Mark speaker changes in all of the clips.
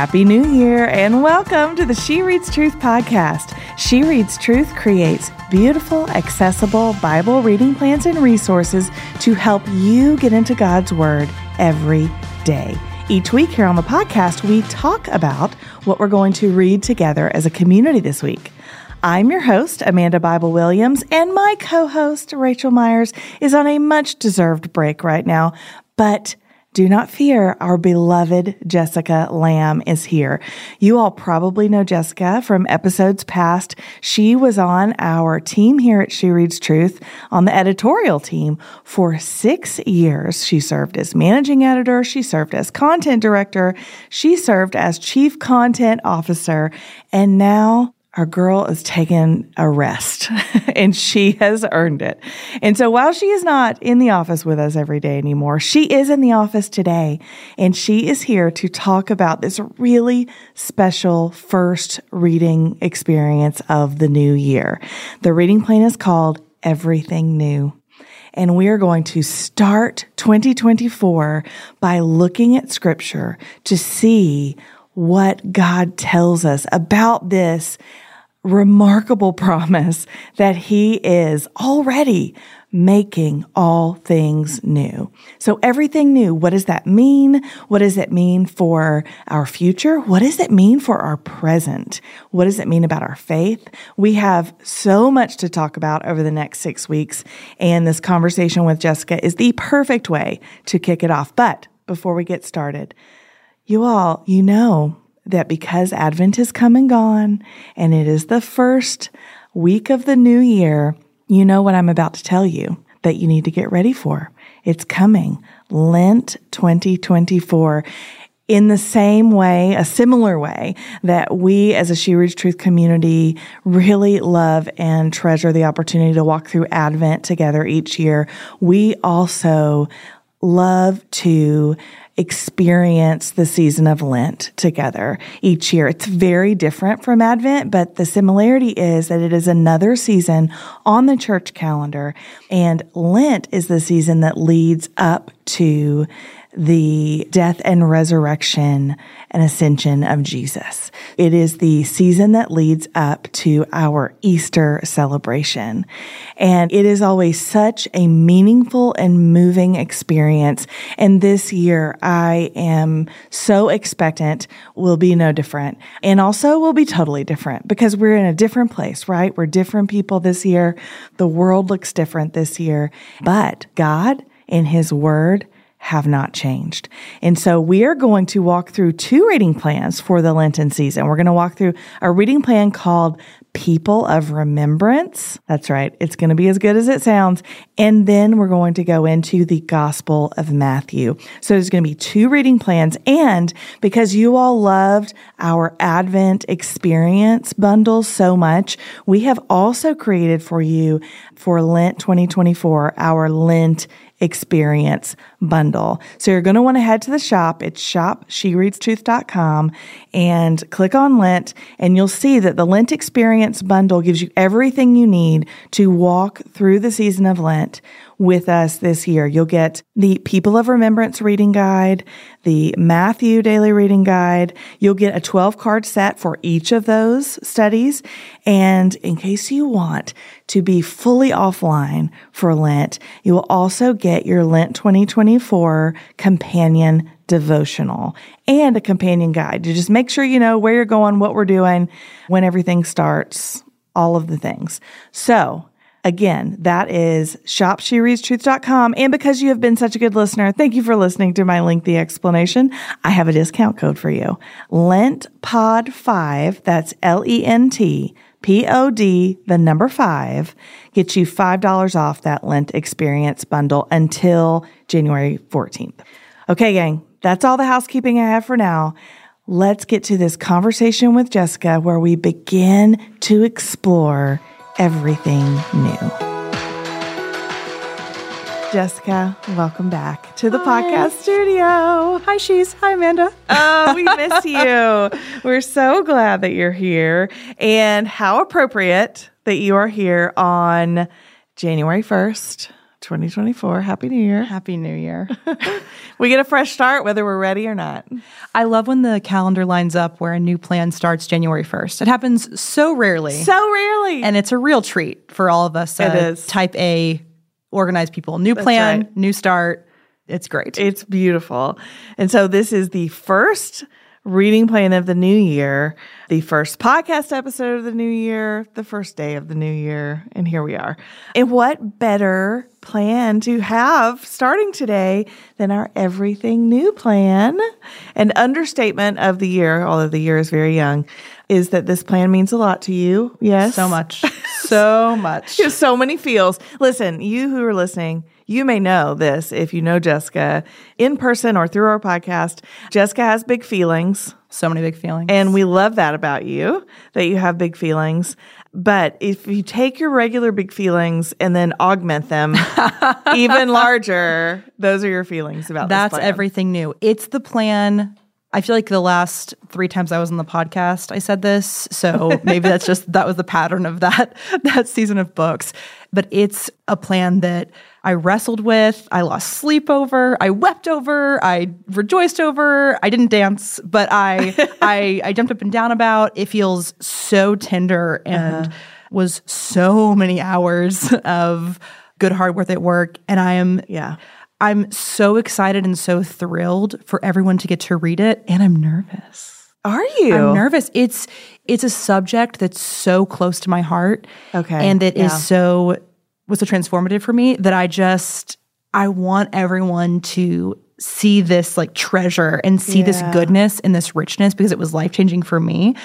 Speaker 1: Happy New Year and welcome to the She Reads Truth podcast. She Reads Truth creates beautiful, accessible Bible reading plans and resources to help you get into God's Word every day. Each week here on the podcast, we talk about what we're going to read together as a community this week. I'm your host, Amanda Bible Williams, and my co host, Raechel Myers, is on a much deserved break right now, but do not fear, our beloved Jessica Lamb is here. You all probably know Jessica from episodes past. She was on our team here at She Reads Truth on the editorial team for six years. She served as managing editor, she served as content director, she served as chief content officer, and now our girl is taking a rest and she has earned it. And so while she is not in the office with us every day anymore, she is in the office today and she is here to talk about this really special first reading experience of the new year. The reading plan is called Everything New. And we are going to start 2024 by looking at scripture to see what God tells us about this remarkable promise that He is already making all things new. So everything new, what does that mean? What does it mean for our future? What does it mean for our present? What does it mean about our faith? We have so much to talk about over the next six weeks, and this conversation with Jessica is the perfect way to kick it off. But before we get started, you all, you know, that because Advent has come and gone and it is the first week of the new year, you know what I'm about to tell you that you need to get ready for. It's coming. Lent 2024 in the same way, a similar way that we as a She Reads Truth community really love and treasure the opportunity to walk through Advent together each year. We also love to experience the season of Lent together each year. It's very different from Advent, but the similarity is that it is another season on the church calendar. And Lent is the season that leads up to the death and resurrection and ascension of Jesus. It is the season that leads up to our Easter celebration. And it is always such a meaningful and moving experience. And this year, I am so expectant will be no different. And also will be totally different because we're in a different place, right? We're different people this year. The world looks different this year. But God, in His Word, have not changed. And so we are going to walk through two reading plans for the Lenten season. We're going to walk through a reading plan called People of Remembrance. That's right. It's going to be as good as it sounds. And then we're going to go into the Gospel of Matthew. So there's going to be two reading plans. And because you all loved our Advent experience bundle so much, we have also created for you for Lent 2024 our Lent experience bundle. So you're going to want to head to the shop. It's shopshereadstruth.com and click on Lent and you'll see that the Lent experience bundle gives you everything you need to walk through the season of Lent with us this year. You'll get the People of Remembrance reading guide, the Matthew daily reading guide. You'll get a 12 card set for each of those studies. And in case you want to be fully offline for Lent, you will also get your Lent 2024 companion devotional and a companion guide to just make sure you know where you're going, what we're doing, when everything starts, all of the things. So Again, that is shopshereadstruth.com. And because you have been such a good listener, thank you for listening to my lengthy explanation. I have a discount code for you. LentPod5, that's L E N T P O D, the number five, gets you $5 off that Lent experience bundle until January 14th. Okay, gang, that's all the housekeeping I have for now. Let's get to this conversation with Jessica where we begin to explore everything new. Jessica, welcome back to the Hi. podcast studio.
Speaker 2: Hi, She's. Hi, Amanda.
Speaker 1: Oh, we miss you. We're so glad that you're here. And how appropriate that you are here on January 1st, 2024. Happy New Year.
Speaker 2: Happy New Year.
Speaker 1: we get a fresh start whether we're ready or not.
Speaker 2: I love when the calendar lines up where a new plan starts January 1st. It happens so rarely.
Speaker 1: So rarely.
Speaker 2: And it's a real treat for all of us.
Speaker 1: It uh, is.
Speaker 2: Type A, organized people. New plan,
Speaker 1: right.
Speaker 2: new start. It's great.
Speaker 1: It's beautiful. And so this is the first reading plan of the new year, the first podcast episode of the new year, the first day of the new year, and here we are. And what better plan to have starting today than our everything new plan? An understatement of the year, although the year is very young, is that this plan means a lot to you. Yes.
Speaker 2: so much. so much.
Speaker 1: There's so many feels. Listen, you who are listening, you may know this if you know Jessica in person or through our podcast. Jessica has big feelings,
Speaker 2: So many big feelings.
Speaker 1: and we love that about you that you have big feelings. But if you take your regular big feelings and then augment them even larger, those are your feelings about
Speaker 2: That's everything new. It's the plan. I feel like the last three times I was on the podcast, I said this. So maybe that's just that was the pattern of that that season of books. But it's a plan that I wrestled with, I lost sleep over, I wept over, I rejoiced over. I didn't dance, but I I I jumped up and down about. It feels so tender and uh-huh. was so many hours of good hard work at work. And I am
Speaker 1: Yeah.
Speaker 2: I'm so excited and so thrilled for everyone to get to read it, and I'm nervous.
Speaker 1: Are you?
Speaker 2: I'm nervous. It's it's a subject that's so close to my heart,
Speaker 1: Okay,
Speaker 2: and that is
Speaker 1: yeah.
Speaker 2: so was so transformative for me that I just I want everyone to see this like treasure and see this goodness and this richness because it was life changing for me.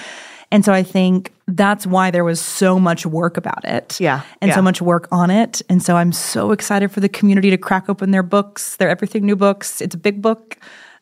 Speaker 2: And so I think that's why there was so much work about it.
Speaker 1: Yeah,
Speaker 2: And
Speaker 1: yeah.
Speaker 2: so much work on it. And so I'm so excited for the community to crack open their books, their everything new books. It's a big book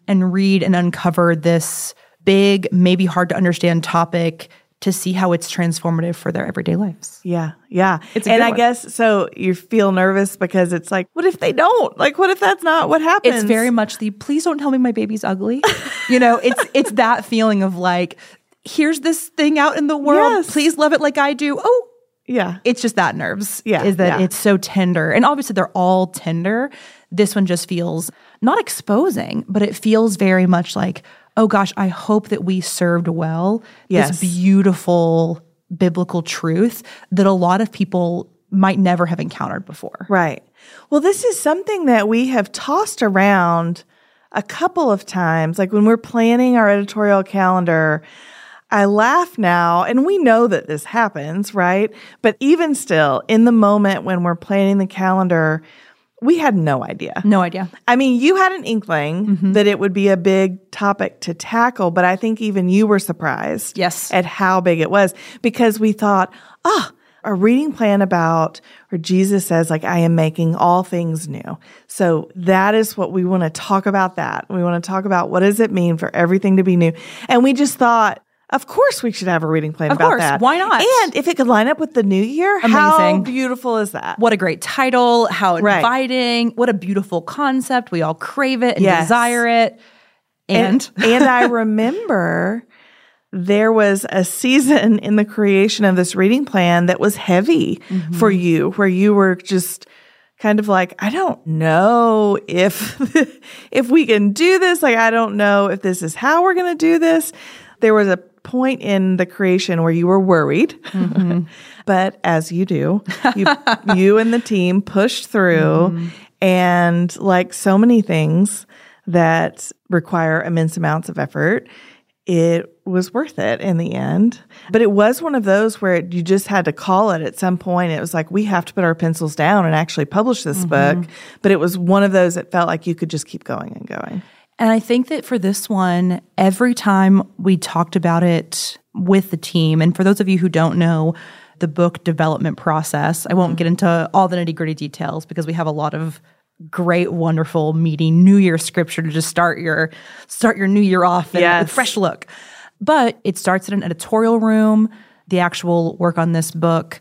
Speaker 2: and read and uncover this big, maybe hard to understand topic to see how it's transformative for their everyday lives.
Speaker 1: Yeah, yeah. And I
Speaker 2: one.
Speaker 1: guess so. You feel nervous because it's like, what if they don't? Like, what if that's not what happens?
Speaker 2: It's very much the please don't tell me my baby's ugly. you know, it's it's that feeling of like, here's this thing out in the world.
Speaker 1: Yes.
Speaker 2: Please love it like I do. Oh,
Speaker 1: yeah.
Speaker 2: it's just that nerves.
Speaker 1: Yeah,
Speaker 2: Is that
Speaker 1: yeah.
Speaker 2: it's so tender. And obviously they're all tender. This one just feels not exposing, but it feels very much like, oh gosh, I hope that we served well
Speaker 1: Yes.
Speaker 2: this beautiful biblical truth that a lot of people might never have encountered before.
Speaker 1: Right. Well, this is something that we have tossed around a couple of times. Like when we're planning our editorial calendar, I laugh now, and we know that this happens, right? But even still, in the moment when we're planning the calendar, we had no idea.
Speaker 2: No idea.
Speaker 1: I mean, you had an inkling
Speaker 2: Mm-hmm.
Speaker 1: that it would be a big topic to tackle, but I think even you were surprised
Speaker 2: Yes.
Speaker 1: at how big it was because we thought, ah, a reading plan about where Jesus says, like, I am making all things new. So that is what we want to talk about that. We want to talk about what does it mean for everything to be new. And we just thought, of course we should have a reading plan
Speaker 2: Of
Speaker 1: about
Speaker 2: course.
Speaker 1: that.
Speaker 2: Why not?
Speaker 1: And if it could line up with the new year, how
Speaker 2: Amazing.
Speaker 1: beautiful is that?
Speaker 2: What a great title, how
Speaker 1: Right.
Speaker 2: inviting, what a beautiful concept. We all crave it and
Speaker 1: Yes.
Speaker 2: desire it. And,
Speaker 1: and I remember there was a season in the creation of this reading plan that was heavy mm-hmm. for you, where you were just kind of like, I don't know if if we can do this. Like, I don't know if this is how we're going to do this. There was a point in the creation where you were worried, mm-hmm. but as you do, you you and the team pushed through, mm-hmm. and like so many things that require immense amounts of effort, it was worth it in the end. But it was one of those where you just had to call it at some point. It was like, we have to put our pencils down and actually publish this mm-hmm. book. But it was one of those that felt like you could just keep going and going.
Speaker 2: And I think that for this one, every time we talked about it with the team, and for those of you who don't know the book development process, I won't mm-hmm. get into all the nitty gritty details because we have a lot of great, wonderful, meaty New Year scripture to just start your start your new year off
Speaker 1: Yes.
Speaker 2: with fresh look. But it starts in an editorial room. The actual work on this book,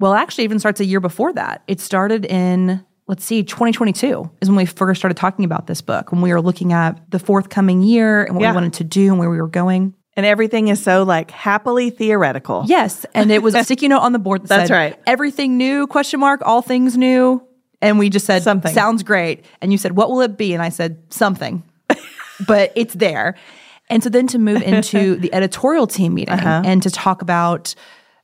Speaker 2: well, actually, even starts a year before that. It started in let's see, 2022 is when we first started talking about this book, when we were looking at the forthcoming year and what
Speaker 1: Yeah.
Speaker 2: we wanted to do and where we were going.
Speaker 1: And everything is so like happily theoretical.
Speaker 2: Yes, and it was a sticky note on the board that
Speaker 1: That's
Speaker 2: said,
Speaker 1: right.
Speaker 2: Everything new? Question mark. All things new. And we just said,
Speaker 1: Something.
Speaker 2: sounds great. And you said, what will it be? And I said, something. but it's there. And so then to move into the editorial team meeting uh-huh. and to talk about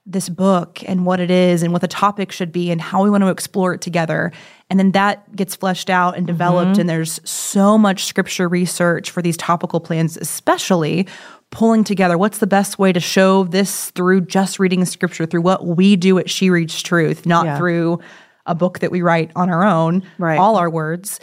Speaker 2: this book and what it is and what the topic should be and how we want to explore it together. And then that gets fleshed out and developed. Mm-hmm. And there's so much scripture research for these topical plans, especially pulling together what's the best way to show this through just reading scripture, through what we do at She Reads Truth, not
Speaker 1: Yeah.
Speaker 2: through a book that we write on our own,
Speaker 1: Right.
Speaker 2: all our words.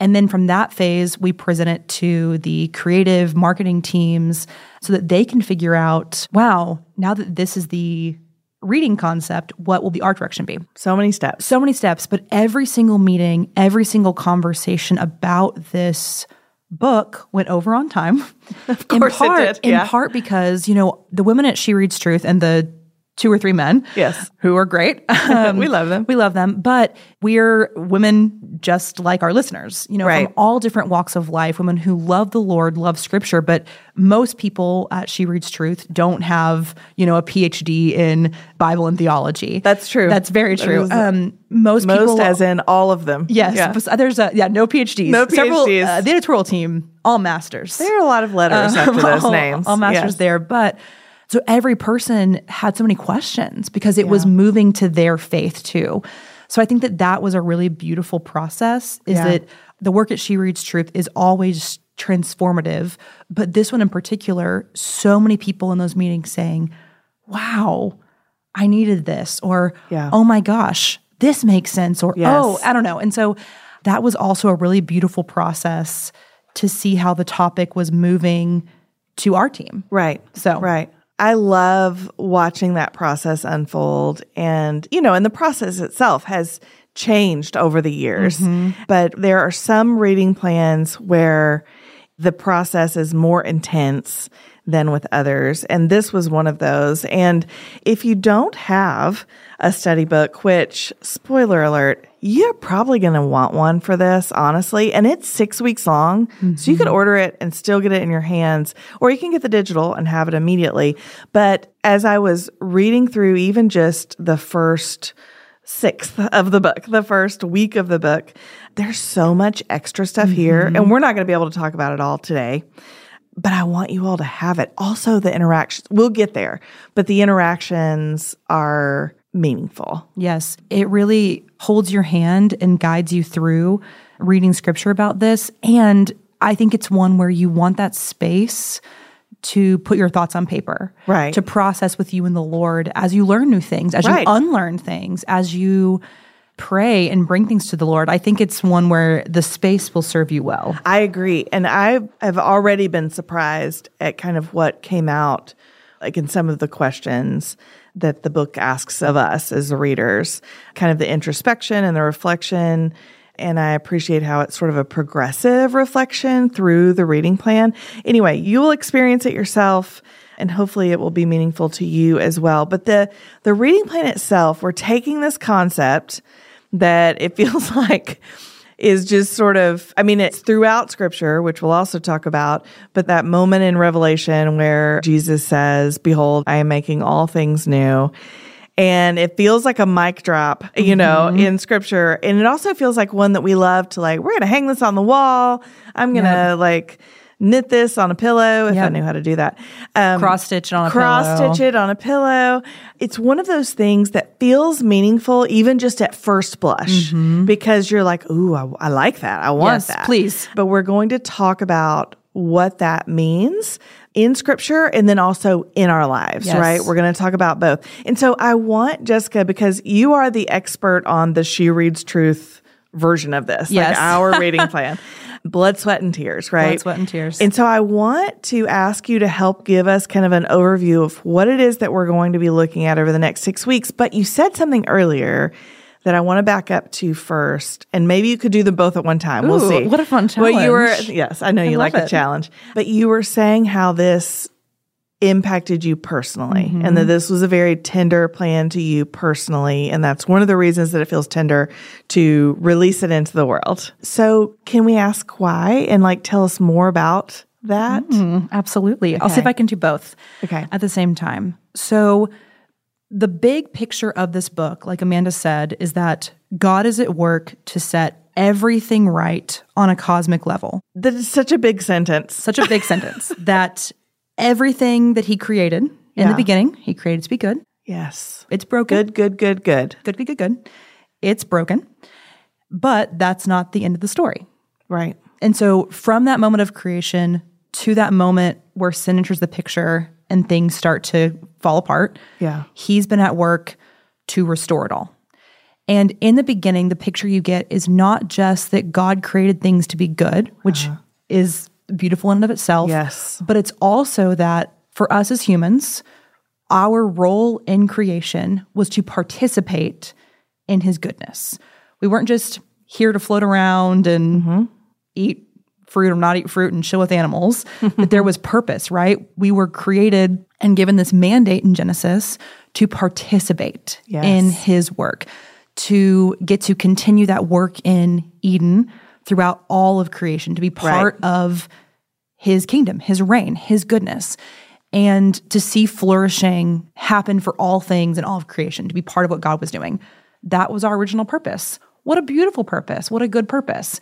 Speaker 2: And then from that phase, we present it to the creative marketing teams so that they can figure out wow, now that this is the reading concept, what will the art direction be?
Speaker 1: So many steps.
Speaker 2: So many steps, but every single meeting, every single conversation about this book went over on time. Of
Speaker 1: course it did, yeah.
Speaker 2: In part because, you know, the women at She Reads Truth and the two or three men
Speaker 1: Yes.
Speaker 2: who are great. Um,
Speaker 1: We love them.
Speaker 2: We love them. But we're women just like our listeners, you know,
Speaker 1: Right.
Speaker 2: from all different walks of life, women who love the Lord, love scripture. But most people at She Reads Truth don't have, you know, a PhD in Bible and theology.
Speaker 1: That's true.
Speaker 2: That's very true.
Speaker 1: is-
Speaker 2: Um, most,
Speaker 1: Most
Speaker 2: people,
Speaker 1: as in all of them.
Speaker 2: Yes,
Speaker 1: Yeah.
Speaker 2: there's a yeah, no PhDs.
Speaker 1: No
Speaker 2: Several,
Speaker 1: PhDs.
Speaker 2: uh, the editorial team, all masters.
Speaker 1: There are a lot of letters after those
Speaker 2: all,
Speaker 1: names.
Speaker 2: all masters
Speaker 1: Yes.
Speaker 2: there, but so every person had so many questions because it was moving to their faith too. So I think that that was a really beautiful process. Is
Speaker 1: Yeah.
Speaker 2: that the work at She Reads Truth is always transformative, but this one in particular, so many people in those meetings saying, "Wow, I needed this," or
Speaker 1: Yeah.
Speaker 2: "Oh my gosh, this makes sense," or
Speaker 1: Yes.
Speaker 2: "Oh, I don't know." And so that was also a really beautiful process to see how the topic was moving to our team.
Speaker 1: Right.
Speaker 2: So-
Speaker 1: right. I love watching that process unfold. And, you know, and the process itself has changed over the years. Mm-hmm. But there are some reading plans where the process is more intense than with others. And this was one of those. And if you don't have a study book, which, spoiler alert, you're probably going to want one for this, honestly. And it's six weeks long. So you could mm-hmm. order it and still get it in your hands, or you can get the digital and have it immediately. But as I was reading through even just the first sixth of the book, the first week of the book, there's so much extra stuff here. Mm-hmm. And we're not going to be able to talk about it all today but I want you all to have it. Also, the interactions, we'll get there, but the interactions are meaningful.
Speaker 2: Yes, it really holds your hand and guides you through reading scripture about this. And I think it's one where you want that space to put your thoughts on paper,
Speaker 1: Right.
Speaker 2: To process with you and the Lord as you learn new things, as
Speaker 1: Right.
Speaker 2: you unlearn things, as you pray and bring things to the Lord. I think it's one where the space will serve you well.
Speaker 1: I agree. And I have already been surprised at kind of what came out, like in some of the questions that the book asks of us as readers, kind of the introspection and the reflection. And I appreciate how it's sort of a progressive reflection through the reading plan. Anyway, you will experience it yourself and hopefully it will be meaningful to you as well. But the, the reading plan itself, we're taking this concept that it feels like is just sort of, I mean, it's throughout scripture, which we'll also talk about, but that moment in Revelation where Jesus says, Behold, I am making all things new. And it feels like a mic drop, you know, mm-hmm. in scripture. And it also feels like one that we love to like, we're going to hang this on the wall. I'm going to like knit this on a pillow if I knew how to do that. Um,
Speaker 2: Cross stitch it on a
Speaker 1: cross
Speaker 2: pillow.
Speaker 1: stitch it on a pillow. It's one of those things that feels meaningful even just at first blush because you're like, ooh, I, I like that. I want
Speaker 2: Mm-hmm. Yes,
Speaker 1: that.
Speaker 2: please.
Speaker 1: But we're going to talk about what that means in scripture and then also in our lives,
Speaker 2: Yes.
Speaker 1: right? We're going to talk about both. And so I want Jessica, because you are the expert on the She Reads Truth version of this,
Speaker 2: Yes.
Speaker 1: like our reading plan. Blood, sweat, and tears, right?
Speaker 2: Blood, sweat, and tears.
Speaker 1: And so I want to ask you to help give us kind of an overview of what it is that we're going to be looking at over the next six weeks. But you said something earlier that I want to back up to first, and maybe you could do them both at one time. we'll see.
Speaker 2: what a fun challenge!
Speaker 1: Well, you were yes, I know you
Speaker 2: love
Speaker 1: like a
Speaker 2: it.
Speaker 1: challenge, but you were saying how this impacted you personally and
Speaker 2: Mm-hmm.
Speaker 1: that this was a very tender plan to you personally and that's one of the reasons that it feels tender to release it into the world. So, can we ask why and like tell us more about that?
Speaker 2: Absolutely. I'll see if I can do both
Speaker 1: Okay.
Speaker 2: at the same time. So, the big picture of this book, like Amanda said, is that God is at work to set everything right on a cosmic level.
Speaker 1: That is such a big sentence.
Speaker 2: Such a big sentence that everything that he created in
Speaker 1: Yeah.
Speaker 2: the beginning, he created to be good.
Speaker 1: Yes.
Speaker 2: It's broken.
Speaker 1: Good, good, good, good.
Speaker 2: Good, good, good, good. It's broken. But that's not the end of the story.
Speaker 1: Right.
Speaker 2: And so from that moment of creation to that moment where sin enters the picture and things start to fall apart,
Speaker 1: Yeah.
Speaker 2: he's been at work to restore it all. And in the beginning, the picture you get is not just that God created things to be good, which uh-huh. is beautiful in and of itself.
Speaker 1: Yes.
Speaker 2: But it's also that for us as humans, our role in creation was to participate in his goodness. We weren't just here to float around and mm-hmm. eat fruit or not eat fruit and chill with animals, that there was purpose, right? We were created and given this mandate in Genesis to participate
Speaker 1: Yes.
Speaker 2: in his work, to get to continue that work in Eden throughout all of creation, to be part of his kingdom, his reign, his goodness, and to see flourishing happen for all things and all of creation, to be part of what God was doing. That was our original purpose. What a beautiful purpose. What a good purpose.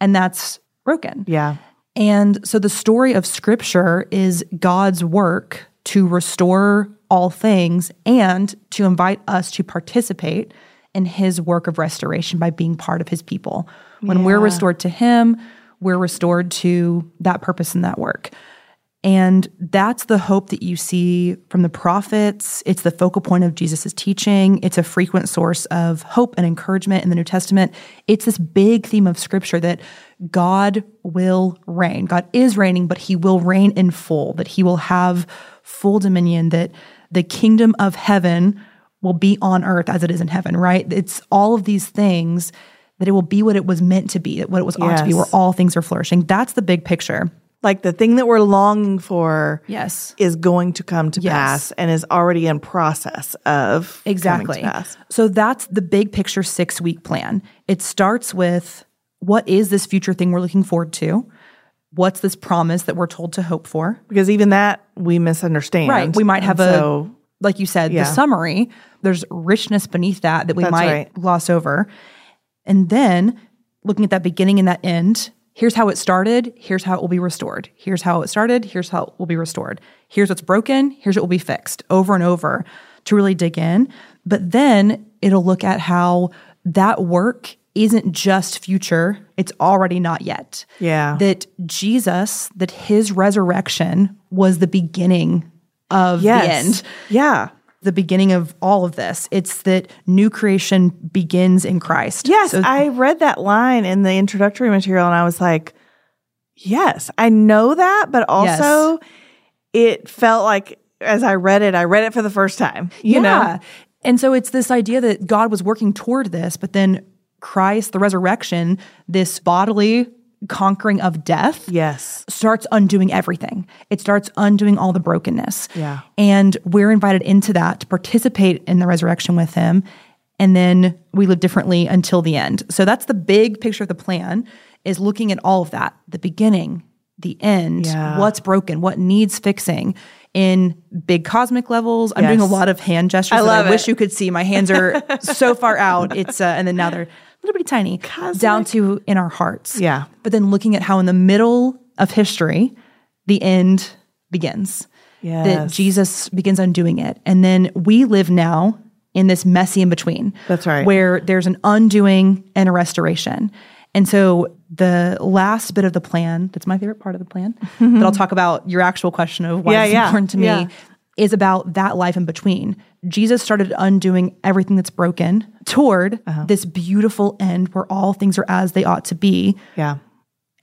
Speaker 2: And that's broken.
Speaker 1: Yeah.
Speaker 2: And so the story of scripture is God's work to restore all things and to invite us to participate in his work of restoration by being part of his people. When we're restored to him, we're restored to that purpose and that work. And that's the hope that you see from the prophets. It's the focal point of Jesus' teaching. It's a frequent source of hope and encouragement in the New Testament. It's this big theme of scripture that God will reign. God is reigning, but he will reign in full, that he will have full dominion, that the kingdom of heaven will be on earth as it is in heaven, right? It's all of these things that it will be what it was meant to be, that what it was ought to be, where all things are flourishing. That's the big picture.
Speaker 1: Like the thing that we're longing for
Speaker 2: Yes.
Speaker 1: is going to come to
Speaker 2: Yes.
Speaker 1: pass and is already in process of coming
Speaker 2: Exactly.
Speaker 1: to pass.
Speaker 2: So that's the big picture six week plan. It starts with what is this future thing we're looking forward to? What's this promise that we're told to hope for?
Speaker 1: Because even that we misunderstand.
Speaker 2: Right. We might have
Speaker 1: And
Speaker 2: a,
Speaker 1: so
Speaker 2: like you said,
Speaker 1: Yeah.
Speaker 2: the summary. There's richness beneath that that we
Speaker 1: That's
Speaker 2: might
Speaker 1: right.
Speaker 2: gloss over. And then looking at that beginning and that end, here's how it started. Here's how it will be restored. Here's how it started. Here's how it will be restored. Here's what's broken. Here's what will be fixed over and over to really dig in. But then it'll look at how that work isn't just future, it's already not yet
Speaker 1: Yeah.
Speaker 2: that Jesus, that his resurrection was the beginning of
Speaker 1: yes.
Speaker 2: the end,
Speaker 1: Yeah.
Speaker 2: The beginning of all of this. It's that new creation begins in Christ.
Speaker 1: Yes,
Speaker 2: So-
Speaker 1: I read that line in the introductory material and I was like, yes, I know that, but also it felt like as I read it, I read it for the first time. You know?
Speaker 2: And so it's this idea that God was working toward this, but then Christ, the resurrection, this bodily conquering of death,
Speaker 1: Yes.
Speaker 2: starts undoing everything. It starts undoing all the brokenness.
Speaker 1: Yeah.
Speaker 2: And we're invited into that to participate in the resurrection with him. And then we live differently until the end. So that's the big picture of the plan is looking at all of that, the beginning, the end,
Speaker 1: Yeah.
Speaker 2: what's broken, what needs fixing in big cosmic levels. I'm doing a lot of hand gestures
Speaker 1: I love
Speaker 2: I wish you could see. My hands are so far out. It's uh, and then now they're little bit tiny down to in our hearts.
Speaker 1: Yeah.
Speaker 2: But then looking at how in the middle of history, the end begins. Yeah.
Speaker 1: That
Speaker 2: Jesus begins undoing it. And then we live now in this messy in between.
Speaker 1: That's right.
Speaker 2: Where there's an undoing and a restoration. And so the last bit of the plan, that's my favorite part of the plan, that I'll talk about your actual question of why
Speaker 1: Yeah,
Speaker 2: it's
Speaker 1: yeah,
Speaker 2: important to me,
Speaker 1: yeah.
Speaker 2: Is about that life in between. Jesus started undoing everything that's broken toward
Speaker 1: Uh-huh.
Speaker 2: this beautiful end where all things are as they ought to be.
Speaker 1: Yeah.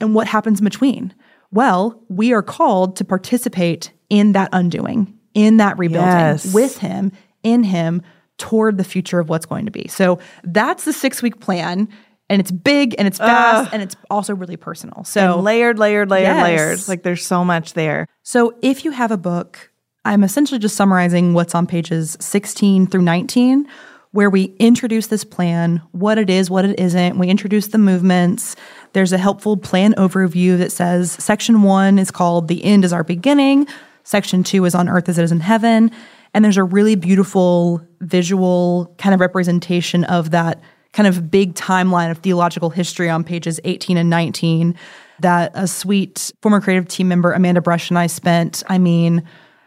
Speaker 2: And what happens in between? Well, we are called to participate in that undoing, in that rebuilding
Speaker 1: Yes.
Speaker 2: with Him, in Him, toward the future of what's going to be. So that's the six week plan. And it's big and it's fast and it's also really personal. So
Speaker 1: And layered, layered, layered,
Speaker 2: Yes.
Speaker 1: layered. Like there's so much there.
Speaker 2: so if you have a book, I'm essentially just summarizing what's on pages 16 through 19, where we introduce this plan, what it is, what it isn't. We introduce the movements. There's a helpful plan overview that says section one is called The End is Our Beginning, section two is On Earth as It Is in Heaven. And there's a really beautiful visual kind of representation of that kind of big timeline of theological history on pages 18 and 19 that a sweet former creative team member, Amanda Brush, and I spent, I mean,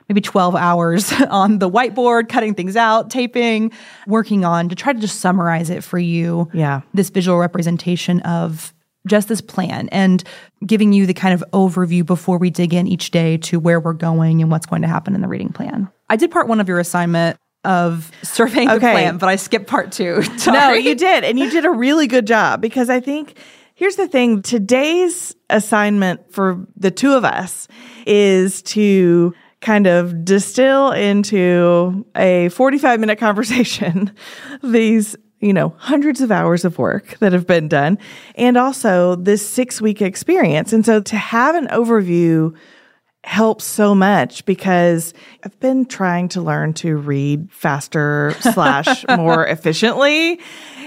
Speaker 2: maybe 12 hours on the whiteboard, cutting things out, taping, working on to try to just summarize it for you.
Speaker 1: Yeah.
Speaker 2: This visual representation of just this plan and giving you the kind of overview before we dig in each day to where we're going and what's going to happen in the reading plan. I did part one of your assignment of surveying the plan, but I skipped part two.
Speaker 1: No, you did. And you did a really good job because I think here's the thing today's assignment for the two of us is to kind of distill into a 45 minute conversation these you know hundreds of hours of work that have been done and also this 6 week experience and so to have an overview helps so much because I've been trying to learn to read faster slash more efficiently.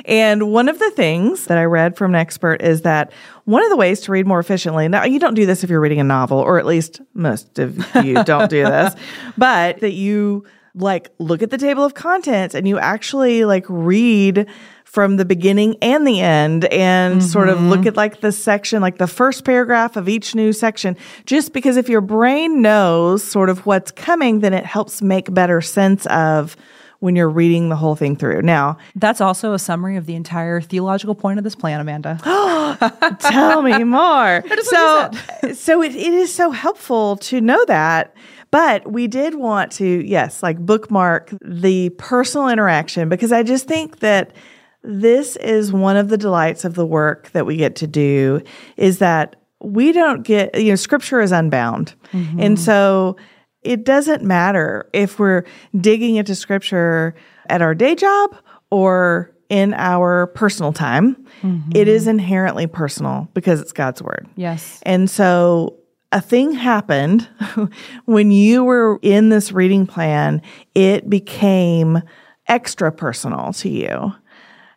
Speaker 1: And one of the things that I read from an expert is that one of the ways to read more efficiently, now you don't do this if you're reading a novel, or at least most of you don't do this, but that you like look at the table of contents and you actually like read from the beginning and the end and sort of look mm-hmm. at like the section, like the first paragraph of each new section. Just because if your brain knows sort of what's coming, then it helps make better sense of when you're reading the whole thing through. Now,
Speaker 2: That's also a summary of the entire theological point of this plan, Amanda.
Speaker 1: tell me more. so, so it, it is so helpful to know that. But we did want to, yes, like bookmark the personal interaction because I just think that this is one of the delights of the work that we get to do is that we don't get, you know, scripture is unbound. Mm-hmm. And so it doesn't matter if we're digging into scripture at our day job or in our personal time. It is inherently personal because it's God's word.
Speaker 2: Yes.
Speaker 1: And so a thing happened when you were in this reading plan, it became extra personal to you.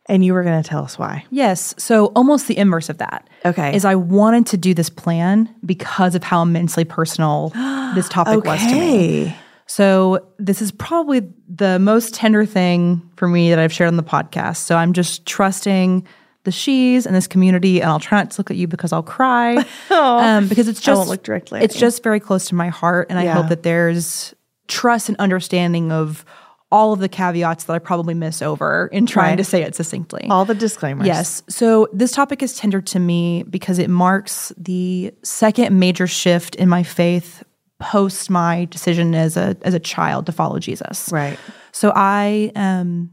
Speaker 1: And you were going to tell us why.
Speaker 2: Yes. So almost the inverse of that.
Speaker 1: Okay.
Speaker 2: Is I wanted to do this plan because of how immensely personal this topic was to me.
Speaker 1: Okay.
Speaker 2: So this is probably the most tender thing for me that I've shared on the podcast. So I'm just trusting the she's and this community, and I'll try not to look at you because I'll cry. um, because it's just, I
Speaker 1: won't look directly
Speaker 2: It's
Speaker 1: you.
Speaker 2: just very close to my heart, and I hope that there's trust and understanding of all of the caveats that I probably miss over in trying
Speaker 1: Right.
Speaker 2: to say it succinctly.
Speaker 1: All the disclaimers.
Speaker 2: Yes. So this topic is tender to me because it marks the second major shift in my faith post my decision as a as a child to follow Jesus.
Speaker 1: Right.
Speaker 2: So I um,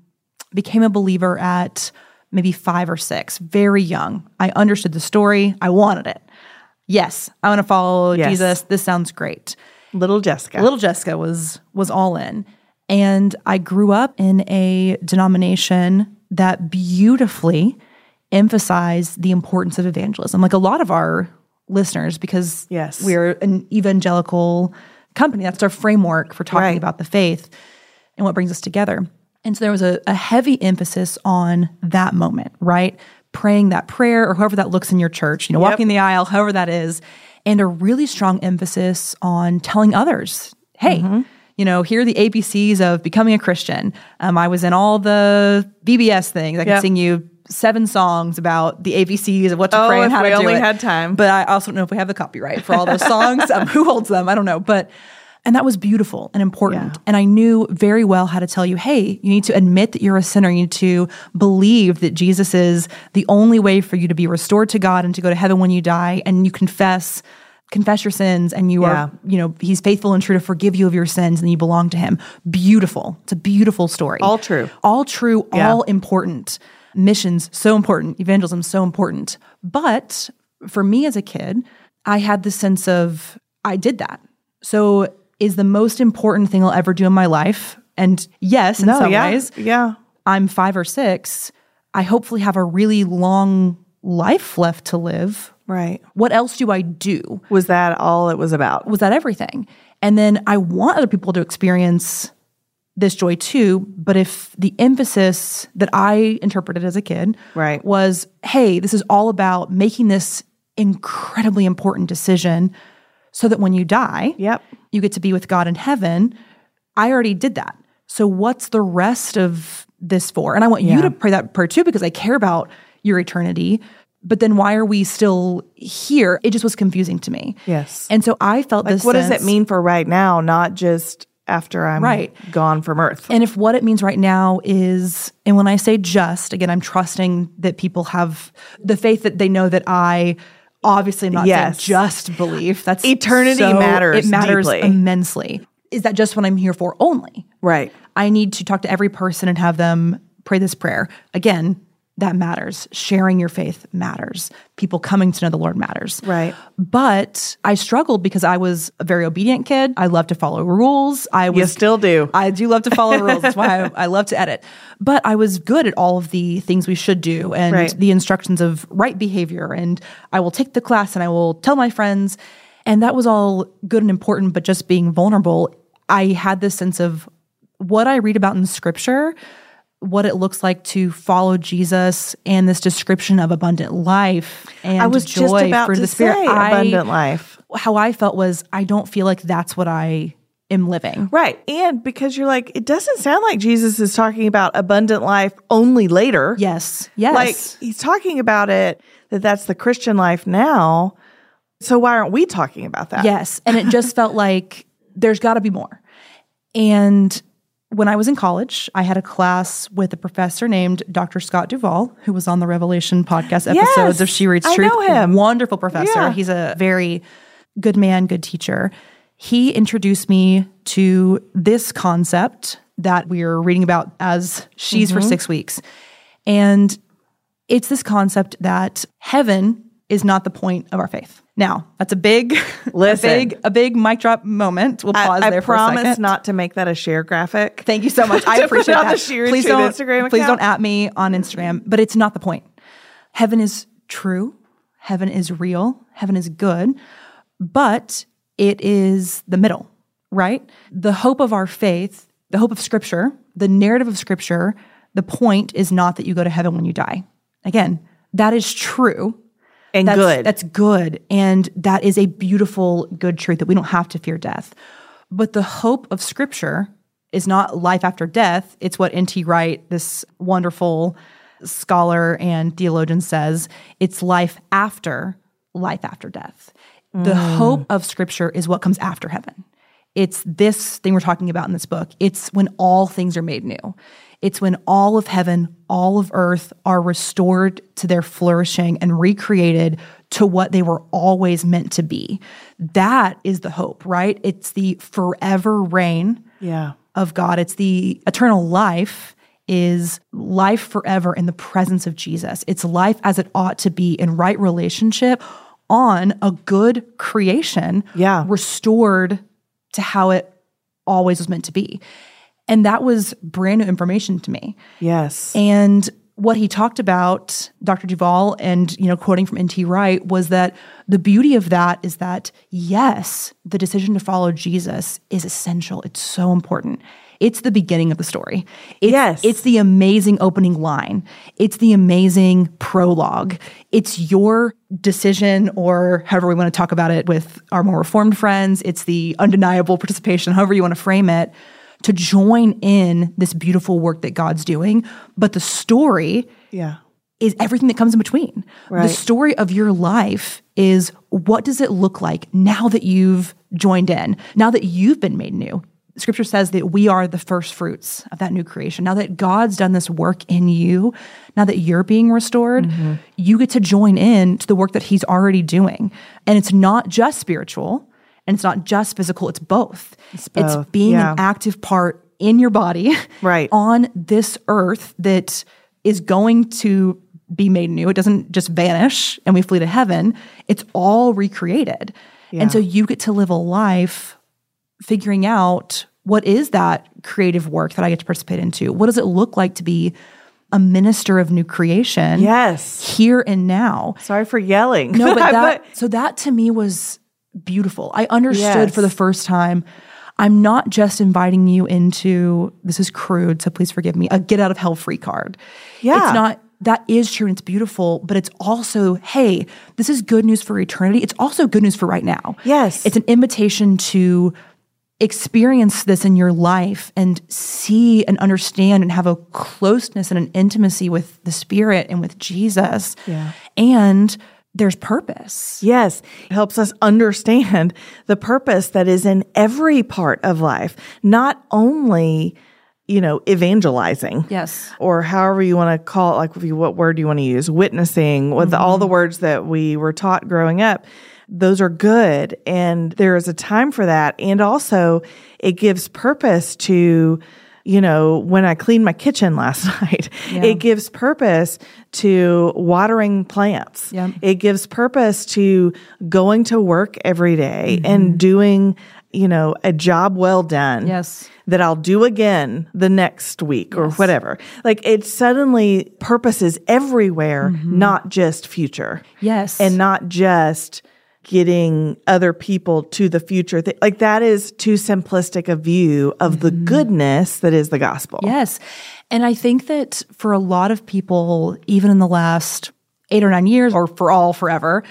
Speaker 2: became a believer at maybe five or six, very young. I understood the story. I wanted it. Yes, I want to follow
Speaker 1: Yes.
Speaker 2: Jesus. This sounds great.
Speaker 1: Little Jessica.
Speaker 2: Little Jessica was was all in. And I grew up in a denomination that beautifully emphasized the importance of evangelism. Like a lot of our listeners, because
Speaker 1: Yes.
Speaker 2: we're an evangelical company. That's our framework for talking
Speaker 1: Right.
Speaker 2: about the faith and what brings us together. And so there was a, a heavy emphasis on that moment, right? Praying that prayer or however that looks in your church, you know,
Speaker 1: Yep.
Speaker 2: walking the aisle, however that is, and a really strong emphasis on telling others, hey,
Speaker 1: Mm-hmm.
Speaker 2: You know, here are the ABCs of becoming a Christian. Um, I was in all the VBS things. I can
Speaker 1: Yep.
Speaker 2: sing you seven songs about the ABCs of what to
Speaker 1: Oh,
Speaker 2: pray and how to do it.
Speaker 1: we only had time.
Speaker 2: But I also don't know if we have the copyright for all those songs. um, who holds them? I don't know. But and that was beautiful and important.
Speaker 1: Yeah.
Speaker 2: And I knew very well how to tell you, hey, you need to admit that you're a sinner. You need to believe that Jesus is the only way for you to be restored to God and to go to heaven when you die. And you confess, confess your sins, and you
Speaker 1: Yeah.
Speaker 2: are, you know, He's faithful and true to forgive you of your sins, and you belong to Him. Beautiful. It's a beautiful story.
Speaker 1: All true.
Speaker 2: All true.
Speaker 1: Yeah.
Speaker 2: All important. Missions so important. Evangelism so important. But for me as a kid, I had the sense of I did that. So is the most important thing I'll ever do in my life. And yes, in
Speaker 1: No,
Speaker 2: some
Speaker 1: yeah.
Speaker 2: ways,
Speaker 1: Yeah.
Speaker 2: I'm five or six. I hopefully have a really long life left to live.
Speaker 1: Right.
Speaker 2: What else do I do?
Speaker 1: Was that all it was about?
Speaker 2: Was that everything? And then I want other people to experience this joy too. But if the emphasis that I interpreted as a kid
Speaker 1: Right.
Speaker 2: was, hey, this is all about making this incredibly important decision so that when you die,
Speaker 1: Yep.
Speaker 2: you get to be with God in heaven. I already did that. So what's the rest of this for? And I want
Speaker 1: Yeah.
Speaker 2: you to pray that prayer too because I care about your eternity. But then why are we still here? It just was confusing to me.
Speaker 1: Yes.
Speaker 2: And so I felt
Speaker 1: Like,
Speaker 2: this.
Speaker 1: what does it mean for right now, not just after I'm
Speaker 2: Right.
Speaker 1: gone from earth?
Speaker 2: And if what it means right now is, and when I say just, again, I'm trusting that people have the faith that they know that I obviously am not
Speaker 1: Yes.
Speaker 2: saying just belief. That's
Speaker 1: Eternity
Speaker 2: so-
Speaker 1: matters
Speaker 2: It matters
Speaker 1: deeply.
Speaker 2: immensely. Is that just what I'm here for only?
Speaker 1: right.
Speaker 2: I need to talk to every person and have them pray this prayer. Again, that matters. Sharing your faith matters. People coming to know the Lord matters.
Speaker 1: Right.
Speaker 2: But I struggled because I was a very obedient kid. I love to follow rules. I was
Speaker 1: You still do.
Speaker 2: I do love to follow rules. That's why I, I love to edit. But I was good at all of the things we should do and
Speaker 1: Right.
Speaker 2: the instructions of right behavior. And I will take the class and I will tell my friends. And that was all good and important. But just being vulnerable, I had this sense of what I read about in scripture, what it looks like to follow Jesus, and this description of abundant life and
Speaker 1: I was
Speaker 2: joy
Speaker 1: just about
Speaker 2: for
Speaker 1: to
Speaker 2: the spirit.
Speaker 1: say
Speaker 2: I-
Speaker 1: abundant life.
Speaker 2: How I felt was I don't feel like that's what I am living.
Speaker 1: Right. And because you're like, it doesn't sound like Jesus is talking about abundant life only later.
Speaker 2: Yes. Yes.
Speaker 1: Like he's talking about it that that's the Christian life now. So why aren't we talking about that?
Speaker 2: Yes. And it just felt like there's got to be more. And when I was in college, I had a class with a professor named Dr. Scott Duvall, who was on the Revelation podcast episodes
Speaker 1: Yes,
Speaker 2: of She Reads
Speaker 1: I
Speaker 2: Truth.
Speaker 1: know him.
Speaker 2: Wonderful professor.
Speaker 1: Yeah.
Speaker 2: He's a very good man, good teacher. He introduced me to this concept that we are reading about as She's
Speaker 1: Mm-hmm.
Speaker 2: for six weeks. And it's this concept that heaven is not the point of our faith. Now, that's a big,
Speaker 1: Listen.
Speaker 2: a big, a big mic drop moment. We'll pause
Speaker 1: I, I
Speaker 2: there for a
Speaker 1: promise not to make that a share graphic.
Speaker 2: Thank you so much. I appreciate that. please don't,
Speaker 1: Instagram
Speaker 2: please don't at me on Instagram. But it's not the point. Heaven is true. Heaven is real. Heaven is good. But it is the middle, right? The hope of our faith, the hope of Scripture, the narrative of Scripture. The point is not that you go to heaven when you die. Again, that is true.
Speaker 1: And
Speaker 2: That's,
Speaker 1: good.
Speaker 2: That's good. And that is a beautiful, good truth that we don't have to fear death. But the hope of scripture is not life after death. It's what N.T. Wright, this wonderful scholar and theologian, says it's life after life after death. The mm. hope of scripture is what comes after heaven. It's this thing we're talking about in this book. It's when all things are made new. It's when all of heaven, all of earth are restored to their flourishing and recreated to what they were always meant to be. That is the hope, right? It's the forever reign
Speaker 1: yeah.
Speaker 2: of God. It's the eternal life is life forever in the presence of Jesus. It's life as it ought to be in right relationship on a good creation,
Speaker 1: Yeah.
Speaker 2: restored to how it always was meant to be. And that was brand new information to me.
Speaker 1: Yes.
Speaker 2: And what he talked about, Dr. Duvall, and you know, quoting from N.T. Wright, was that the beauty of that is that yes, the decision to follow Jesus is essential. It's so important. It's the beginning of the story. It's,
Speaker 1: Yes.
Speaker 2: it's the amazing opening line. It's the amazing prologue. It's your decision, or however we want to talk about it with our more reformed friends. It's the undeniable participation, however you want to frame it to join in this beautiful work that God's doing. But the story
Speaker 1: yeah.
Speaker 2: is everything that comes in between. The story of your life is what does it look like now that you've joined in, now that you've been made new? Scripture says that we are the first fruits of that new creation. Now that God's done this work in you, now that you're being restored,
Speaker 1: Mm-hmm.
Speaker 2: you get to join in to the work that He's already doing. And it's not just spiritual and it's not just physical, it's both. It's,
Speaker 1: both,
Speaker 2: being
Speaker 1: yeah.
Speaker 2: an active part in your body
Speaker 1: Right.
Speaker 2: on this earth that is going to be made new. It doesn't just vanish and we flee to heaven. It's all recreated.
Speaker 1: Yeah.
Speaker 2: And so you get to live a life figuring out what is that creative work that I get to participate into? What does it look like to be a minister of new creation
Speaker 1: Yes.
Speaker 2: here and now?
Speaker 1: Sorry for yelling.
Speaker 2: No, but that so that to me was beautiful. I understood
Speaker 1: Yes.
Speaker 2: for the first time. I'm not just inviting you into this is crude, so please forgive me, a get out of hell free card.
Speaker 1: Yeah.
Speaker 2: It's not that is true and it's beautiful, but it's also, hey, this is good news for eternity. It's also good news for right now.
Speaker 1: Yes.
Speaker 2: It's an invitation to experience this in your life and see and understand and have a closeness and an intimacy with the Spirit and with Jesus.
Speaker 1: Yeah.
Speaker 2: And there's purpose.
Speaker 1: Yes, it helps us understand the purpose that is in every part of life, not only, you know, evangelizing.
Speaker 2: Yes.
Speaker 1: Or however you want to call it, like what word do you want to use? Witnessing, with all the mm-hmm. words that we were taught growing up. Those are good. And there is a time for that. And also, it gives purpose to, you know, when I cleaned my kitchen last night, it gives purpose to watering plants.
Speaker 2: Yeah.
Speaker 1: It gives purpose to going to work every day mm-hmm. and doing, you know, a job well done.
Speaker 2: Yes.
Speaker 1: That I'll do again the next week or whatever. Like it suddenly purposes everywhere, mm-hmm. not just future.
Speaker 2: Yes.
Speaker 1: And not just getting other people to the future. Like that is too simplistic a view of the mm-hmm. goodness that is the gospel.
Speaker 2: Yes. And I think that for a lot of people, even in the last eight or nine years, or for all forever,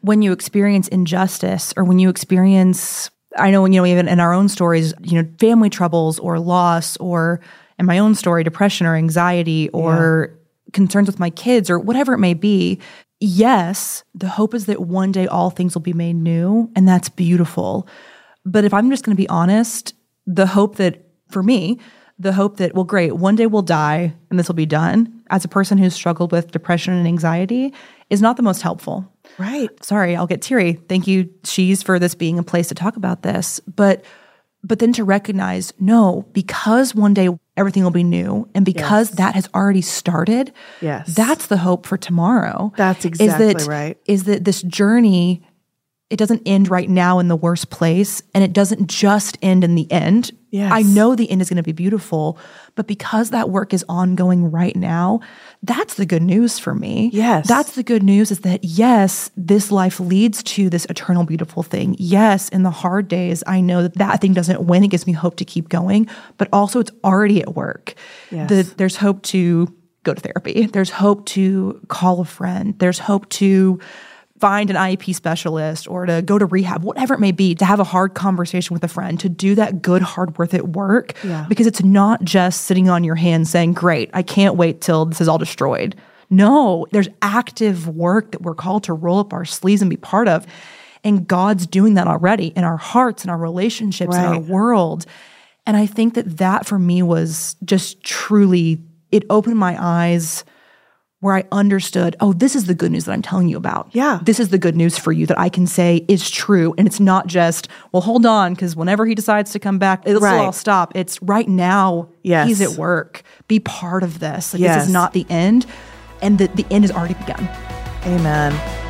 Speaker 2: when you experience injustice or when you experience, I know, you know, even in our own stories, you know, family troubles or loss, or in my own story, depression or anxiety or concerns with my kids or whatever it may be. Yes, the hope is that one day all things will be made new, and that's beautiful. But if I'm just going to be honest, the hope that for me, the hope that, well, great, one day we'll die and this will be done, as a person who's struggled with depression and anxiety, is not the most helpful.
Speaker 1: Right.
Speaker 2: Sorry, I'll get teary. Thank you, She's, for this being a place to talk about this. But but then to recognize, no, because one day everything will be new and because that has already started,
Speaker 1: Yes.
Speaker 2: that's the hope for tomorrow.
Speaker 1: That's
Speaker 2: is
Speaker 1: exactly
Speaker 2: that,
Speaker 1: right.
Speaker 2: Is that this journey it doesn't end right now in the worst place and it doesn't just end in the end.
Speaker 1: Yes.
Speaker 2: I know the end is going to be beautiful, but because that work is ongoing right now, that's the good news for me.
Speaker 1: Yes.
Speaker 2: That's the good news is that yes, this life leads to this eternal beautiful thing. Yes, in the hard days, I know that that thing doesn't win. It gives me hope to keep going, but also it's already at work.
Speaker 1: Yes.
Speaker 2: The, there's hope to go to therapy. There's hope to call a friend. There's hope to find an IEP specialist or to go to rehab, whatever it may be, to have a hard conversation with a friend, to do that good, hard, worth it work.
Speaker 1: Yeah.
Speaker 2: Because it's not just sitting on your hands saying, Great, I can't wait till this is all destroyed. No, there's active work that we're called to roll up our sleeves and be part of. And God's doing that already in our hearts and our relationships in our world. And I think that that for me was just truly, it opened my eyes where I understood, oh, this is the good news that I'm telling you about.
Speaker 1: Yeah.
Speaker 2: This is the good news for you that I can say is true. And it's not just, well, hold on, because whenever he decides to come back, it'll
Speaker 1: Right.
Speaker 2: all stop. It's right now,
Speaker 1: Yes.
Speaker 2: he's at work. Be part of this. Like,
Speaker 1: Yes.
Speaker 2: This is not the end. And the, the end has already begun.
Speaker 1: Amen.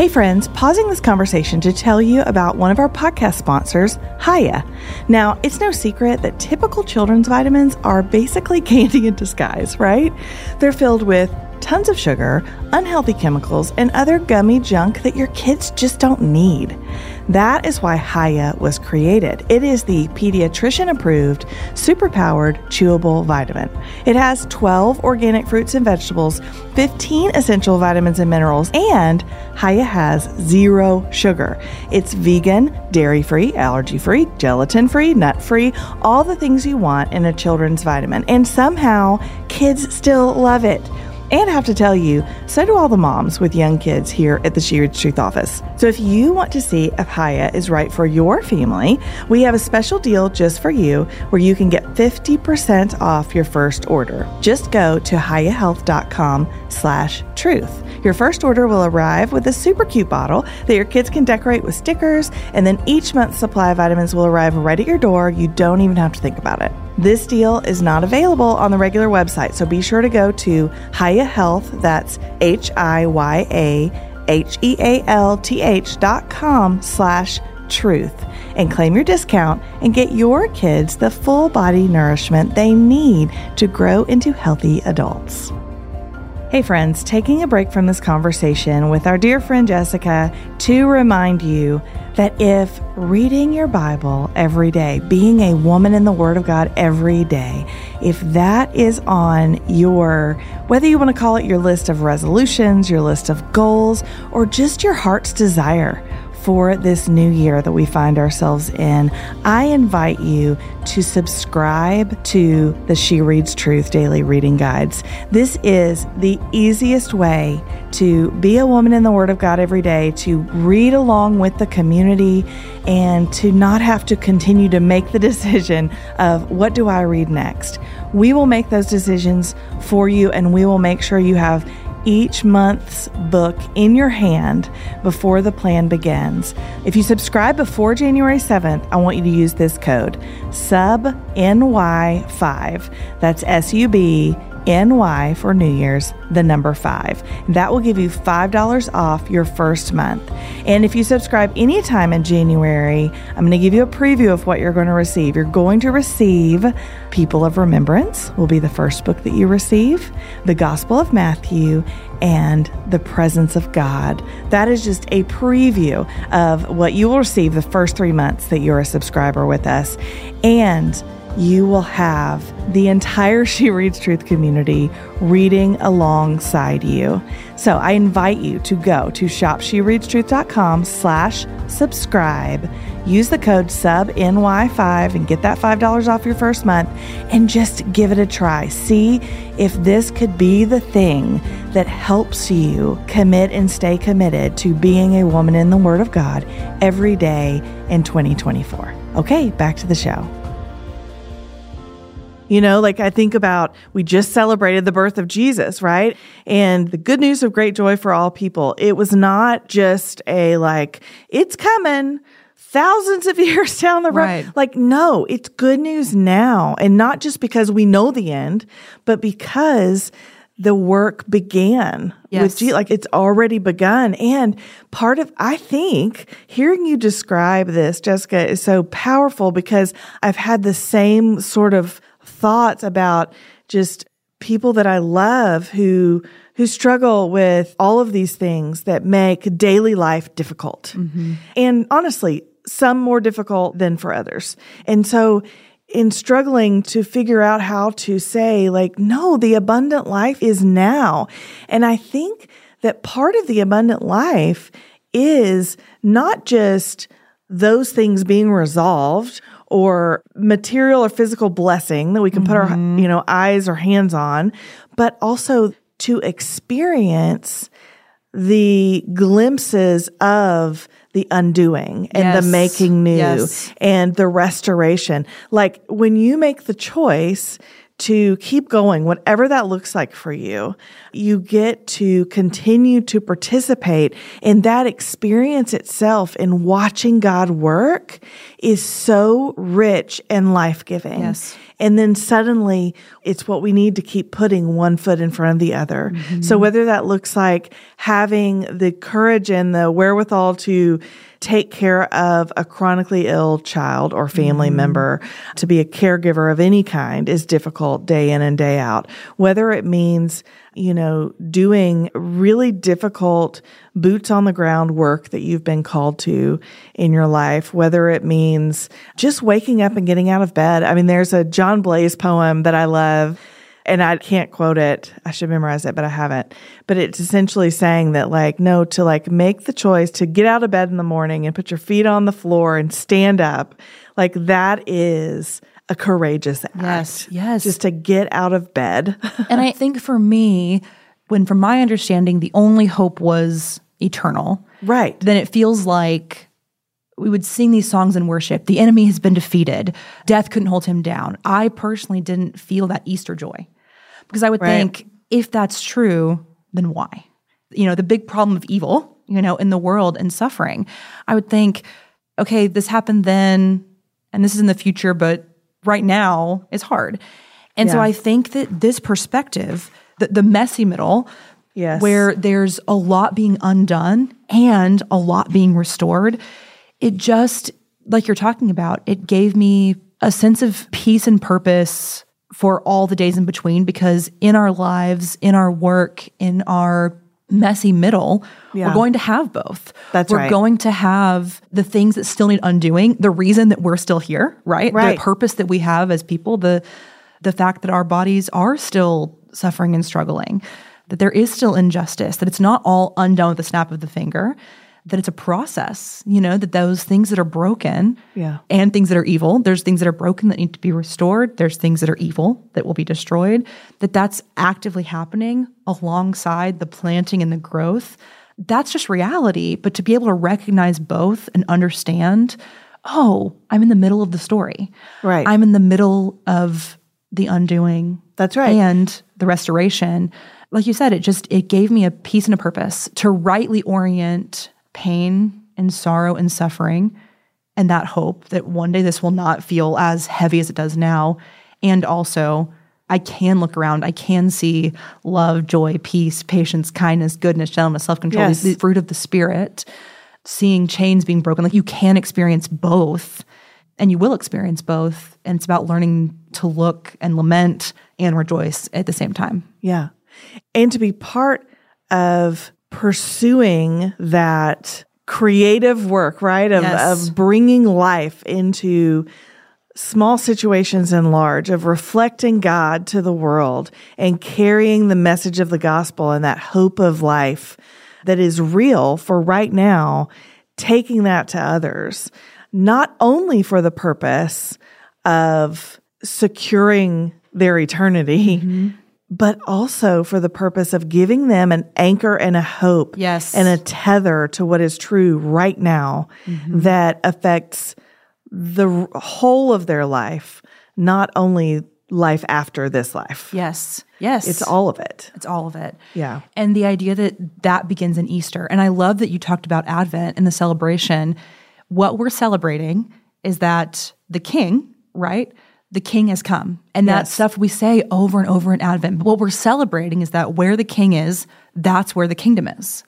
Speaker 1: Hey, friends, pausing this conversation to tell you about one of our podcast sponsors, Hiya. Now, it's no secret that typical children's vitamins are basically candy in disguise, right? They're filled with tons of sugar, unhealthy chemicals, and other gummy junk that your kids just don't need. That is why Hiya was created. It is the pediatrician approved, super powered, chewable vitamin. It has 12 organic fruits and vegetables, 15 essential vitamins and minerals, and Hiya has zero sugar. It's vegan, dairy free, allergy free, gelatin free, nut free, all the things you want in a children's vitamin. And somehow, kids still love it. And I have to tell you, so do all the moms with young kids here at the She Reads Truth office. So if you want to see if Hiya is right for your family, we have a special deal just for you where you can get 50% off your first order. Just go to hiyahealth.com slash truth. Your first order will arrive with a super cute bottle that your kids can decorate with stickers, and then each month's supply of vitamins will arrive right at your door. You don't even have to think about it. This deal is not available on the regular website, so be sure to go to Hiya Health, that's H I Y A H E A L T H dot com slash truth, and claim your discount and get your kids the full body nourishment they need to grow into healthy adults. Hey, friends, taking a break from this conversation with our dear friend Jessica to remind you that if reading your Bible every day, being a woman in the Word of God every day, if that is on your, whether you want to call it your list of resolutions, your list of goals, or just your heart's desire, for this new year that we find ourselves in, I invite you to subscribe to the She Reads Truth Daily Reading Guides. This is the easiest way to be a woman in the Word of God every day, to read along with the community, and to not have to continue to make the decision of what do I read next. We will make those decisions for you, and we will make sure you have each month's book in your hand before the plan begins. If you subscribe before January 7th, I want you to use this code SUB NY5. That's S U B NY for New Year's, the number five. That will give you $5 off your first month. And if you subscribe anytime in January, I'm going to give you a preview of what you're going to receive. You're going to receive People of Remembrance, will be the first book that you receive, the Gospel of Matthew, and the presence of God. That is just a preview of what you will receive the first three months that you're a subscriber with us. And you will have the entire She Reads Truth community reading alongside you. So I invite you to go to shopshereadstruth.com slash subscribe. Use the code SUBNY5 and get that $5 off your first month and just give it a try. See if this could be the thing that helps you commit and stay committed to being a woman in the Word of God every day in 2024. Okay, back to the show. You know, like I think about, we just celebrated the birth of Jesus, right? And the good news of great joy for all people. It was not just a like, it's coming thousands of years down the road.
Speaker 2: Right.
Speaker 1: Like, no, it's good news now. And not just because we know the end, but because the work began
Speaker 2: Yes.
Speaker 1: with Jesus. Like it's already begun. And part of, I think hearing you describe this, Jessica, is so powerful because I've had the same sort of thoughts about just people that I love who who struggle with all of these things that make daily life difficult. Mm-hmm. And honestly, some more difficult than for others. And so in struggling to figure out how to say like no, the abundant life is now. And I think that part of the abundant life is not just those things being resolved or material or physical blessing that we can put our mm-hmm. you know eyes or hands on but also to experience the glimpses of the undoing and
Speaker 2: Yes.
Speaker 1: the making new
Speaker 2: Yes.
Speaker 1: and the restoration like when you make the choice to keep going, whatever that looks like for you, you get to continue to participate in that experience itself and watching God work is so rich and life giving.
Speaker 2: Yes.
Speaker 1: And then suddenly it's what we need to keep putting one foot in front of the other. Mm-hmm. So whether that looks like having the courage and the wherewithal to take care of a chronically ill child or family mm-hmm. member, to be a caregiver of any kind is difficult day in and day out. Whether it means, you know, doing really difficult boots on the ground work that you've been called to in your life, whether it means just waking up and getting out of bed. I mean, there's a John Blase poem that I love and I can't quote it. I should memorize it, but I haven't. But it's essentially saying that like, no, to like make the choice to get out of bed in the morning and put your feet on the floor and stand up. Like that is a courageous act.
Speaker 2: Yes, yes.
Speaker 1: Just to get out of bed.
Speaker 2: and I think for me, when from my understanding, the only hope was eternal,
Speaker 1: right.
Speaker 2: then it feels like we would sing these songs in worship. The enemy has been defeated. Death couldn't hold him down. I personally didn't feel that Easter joy because I would
Speaker 1: Right.
Speaker 2: think if that's true, then why? You know, the big problem of evil, you know, in the world and suffering. I would think, okay, this happened then and this is in the future, but right now is hard. And so I think that this perspective, the, the messy middle,
Speaker 1: Yes.
Speaker 2: where there's a lot being undone and a lot being restored, it just, like you're talking about, it gave me a sense of peace and purpose for all the days in between because in our lives, in our work, in our messy middle,
Speaker 1: Yeah.
Speaker 2: we're going to have both.
Speaker 1: That's
Speaker 2: we're
Speaker 1: right.
Speaker 2: going to have the things that still need undoing, the reason that we're still here, right?
Speaker 1: Right.
Speaker 2: The purpose that we have as people, the the fact that our bodies are still suffering and struggling, that there is still injustice, that it's not all undone with the snap of the finger, that it's a process, you know, that those things that are broken
Speaker 1: Yeah.
Speaker 2: and things that are evil, there's things that are broken that need to be restored, there's things that are evil that will be destroyed, that that's actively happening alongside the planting and the growth. That's just reality, but to be able to recognize both and understand, oh, I'm in the middle of the story.
Speaker 1: Right.
Speaker 2: I'm in the middle of the undoing.
Speaker 1: That's right.
Speaker 2: And the restoration. Like you said, it just it gave me a peace and a purpose to rightly orient pain and sorrow and suffering and that hope that one day this will not feel as heavy as it does now. And also, I can look around, I can see love, joy, peace, patience, kindness, goodness, gentleness, self control,
Speaker 1: Yes.
Speaker 2: the fruit of the spirit, seeing chains being broken. Like you can experience both and you will experience both. And it's about learning to look and lament and rejoice at the same time.
Speaker 1: Yeah. And to be part of pursuing that creative work, right? Of,
Speaker 2: Yes.
Speaker 1: of bringing life into small situations and large, of reflecting God to the world and carrying the message of the gospel and that hope of life that is real for right now, taking that to others, not only for the purpose of securing their eternity, mm-hmm. But also for the purpose of giving them an anchor and a hope
Speaker 2: Yes.
Speaker 1: and a tether to what is true right now mm-hmm. that affects the whole of their life, not only life after this life.
Speaker 2: Yes. Yes.
Speaker 1: It's all of it.
Speaker 2: It's all of it.
Speaker 1: Yeah.
Speaker 2: And the idea that that begins in Easter. And I love that you talked about Advent and the celebration. What we're celebrating is that the king, right? The king has come. And that stuff we say over and over in Advent. But what we're celebrating is that where the king is, that's where the kingdom is.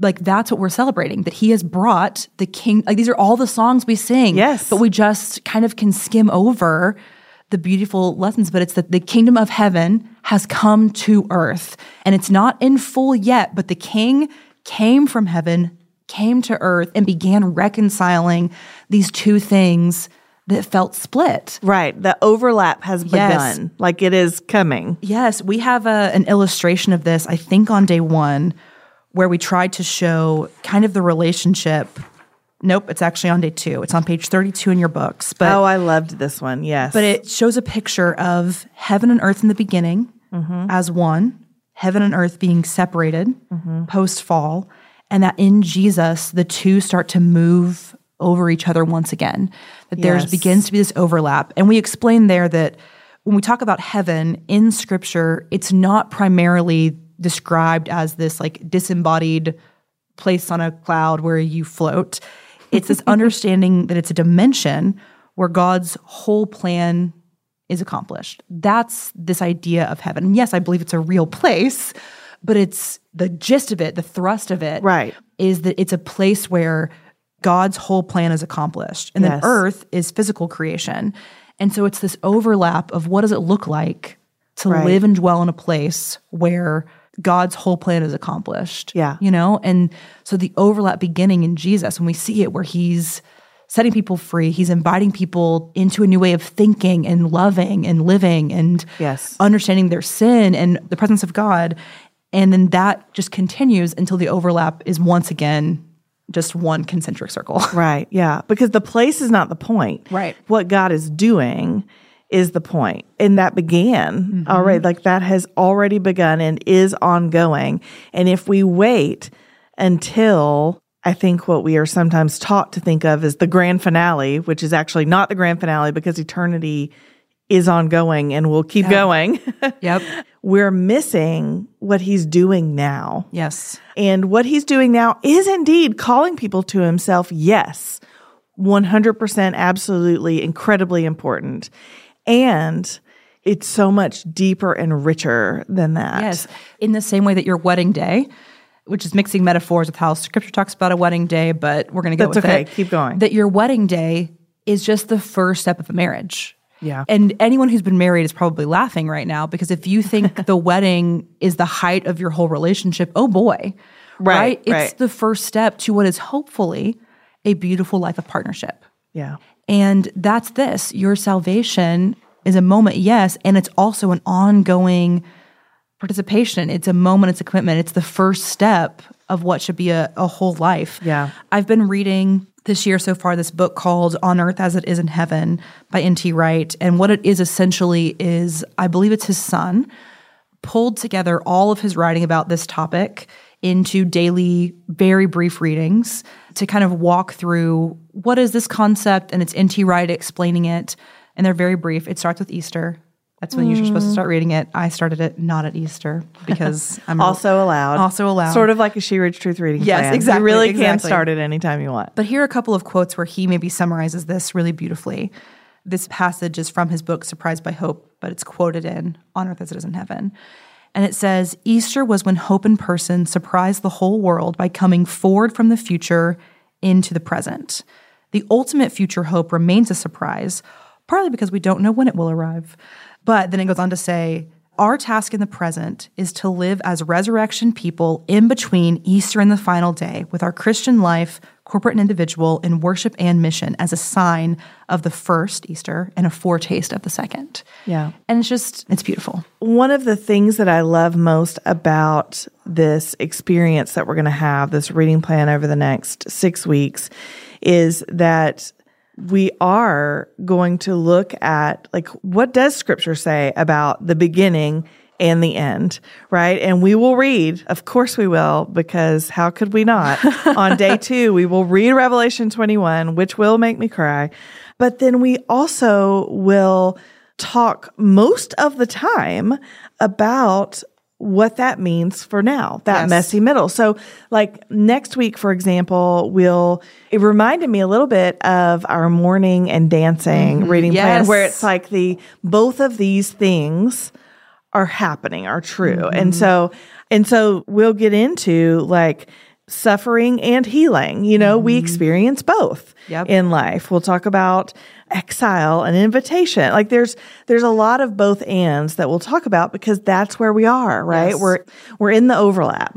Speaker 2: Like that's what we're celebrating that he has brought the king. Like these are all the songs we sing.
Speaker 1: Yes.
Speaker 2: But we just kind of can skim over the beautiful lessons, but it's that the kingdom of heaven has come to earth and it's not in full yet, but the king came from heaven, came to earth, and began reconciling these two things that felt split.
Speaker 1: Right. The overlap has
Speaker 2: Yes.
Speaker 1: begun, like it is coming.
Speaker 2: Yes, we have a, an illustration of this, I think, on day one, where we tried to show kind of the relationship. Nope, it's actually on day two. It's on page 32 in your books. But
Speaker 1: oh, I loved this one. Yes.
Speaker 2: But it shows a picture of heaven and earth in the beginning mm-hmm. as one, heaven and earth being separated mm-hmm. post fall, and that in Jesus, the two start to move over each other once again. That there
Speaker 1: Yes.
Speaker 2: begins to be this overlap. And we explain there that when we talk about heaven in scripture, it's not primarily described as this like disembodied place on a cloud where you float. It's this understanding that it's a dimension where God's whole plan is accomplished. That's this idea of heaven. And yes, I believe it's a real place, but it's the gist of it, the thrust of it,
Speaker 1: Right.
Speaker 2: is that it's a place where God's whole plan is accomplished. And
Speaker 1: Yes.
Speaker 2: then earth is physical creation. And so it's this overlap of what does it look like to
Speaker 1: Right.
Speaker 2: live and dwell in a place where God's whole plan is accomplished.
Speaker 1: Yeah.
Speaker 2: You know? And so the overlap beginning in Jesus, when we see it where he's setting people free, he's inviting people into a new way of thinking and loving and living and
Speaker 1: Yes.
Speaker 2: understanding their sin and the presence of God. And then that just continues until the overlap is once again just one concentric circle.
Speaker 1: Right. Yeah. Because the place is not the point.
Speaker 2: Right.
Speaker 1: What God is doing is the point. And that began mm-hmm. already, like that has already begun and is ongoing. And if we wait until I think what we are sometimes taught to think of as the grand finale, which is actually not the grand finale because eternity is ongoing and will keep going,
Speaker 2: yep.
Speaker 1: we're missing what he's doing now.
Speaker 2: Yes.
Speaker 1: And what he's doing now is indeed calling people to himself. Yes, 100% absolutely incredibly important. And it's so much deeper and richer than that.
Speaker 2: Yes. In the same way that your wedding day, which is mixing metaphors with how scripture talks about a wedding day, but we're going to go
Speaker 1: That's
Speaker 2: with
Speaker 1: okay.
Speaker 2: it.
Speaker 1: Keep going.
Speaker 2: That your wedding day is just the first step of a marriage.
Speaker 1: Yeah.
Speaker 2: And anyone who's been married is probably laughing right now because if you think the wedding is the height of your whole relationship, oh boy.
Speaker 1: Right,
Speaker 2: It's
Speaker 1: right.
Speaker 2: the first step to what is hopefully a beautiful life of partnership.
Speaker 1: Yeah.
Speaker 2: And that's this your salvation is a moment, yes, and it's also an ongoing participation. It's a moment, it's a commitment, it's the first step of what should be a, a whole life.
Speaker 1: Yeah.
Speaker 2: I've been reading this year so far this book called On Earth as It Is in Heaven by N.T. Wright. And what it is essentially is, I believe it's his son, pulled together all of his writing about this topic into daily, very brief readings to kind of walk through what is this concept, and it's N.T. Wright explaining it. And they're very brief. It starts with Easter. That's when you're supposed to start mm. reading it. I started it not at Easter because I'm
Speaker 1: Also allowed.
Speaker 2: Also allowed.
Speaker 1: Sort of like a She Reads Truth reading
Speaker 2: Yes,
Speaker 1: plan.
Speaker 2: exactly,
Speaker 1: You really can
Speaker 2: exactly.
Speaker 1: start it anytime you want.
Speaker 2: But here are a couple of quotes where he maybe summarizes this really beautifully. This passage is from his book, Surprised by Hope, but it's quoted in On Earth as It Is in Heaven. And it says Easter was when hope in person surprised the whole world by coming forward from the future into the present. The ultimate future hope remains a surprise, partly because we don't know when it will arrive. But then it goes on to say, our task in the present is to live as resurrection people in between Easter and the final day with our Christian life, corporate and individual, in worship and mission as a sign of the first Easter and a foretaste of the second.
Speaker 1: Yeah.
Speaker 2: And it's just, it's beautiful.
Speaker 1: One of the things that I love most about this experience that we're going to have, this reading plan over the next six weeks, is that we are going to look at like what does scripture say about the beginning and the end, right? And we will read, of course we will, because how could we not? On day two, we will read Revelation 21, which will make me cry. But then we also will talk most of the time about what that means for now, that
Speaker 2: Yes.
Speaker 1: messy middle. So, like next week, for example, we'll, it reminded me a little bit of our mourning and dancing mm-hmm. reading plan, where it's like the both of these things are happening, are true. Mm-hmm. And so, and so we'll get into like suffering and healing. You know, we mm-hmm. experience both
Speaker 2: Yep.
Speaker 1: in life. We'll talk about exile and invitation. Like there's there's a lot of both ands that we'll talk about because that's where we are, right?
Speaker 2: Yes.
Speaker 1: We're we're in the overlap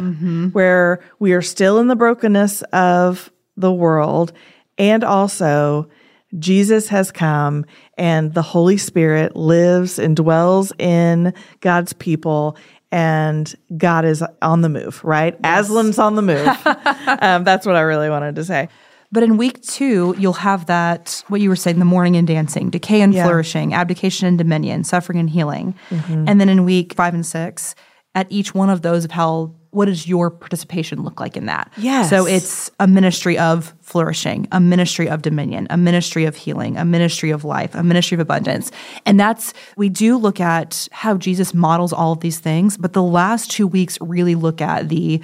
Speaker 1: where we are still in the brokenness of the world and also Jesus has come and the Holy Spirit lives and dwells in God's people and God is on the move, right? Aslan's on the move. um, that's what I really wanted to say.
Speaker 2: But in week two, you'll have that, what you were saying, the mourning and dancing, decay and
Speaker 1: Yeah.
Speaker 2: flourishing, abdication and dominion, suffering and healing.
Speaker 1: Mm-hmm.
Speaker 2: And then in week five and six, at each one of those of how, what does your participation look like in that?
Speaker 1: Yes.
Speaker 2: So it's a ministry of flourishing, a ministry of dominion, a ministry of healing, a ministry of life, a ministry of abundance. And that's, we do look at how Jesus models all of these things, but the last two weeks really look at the,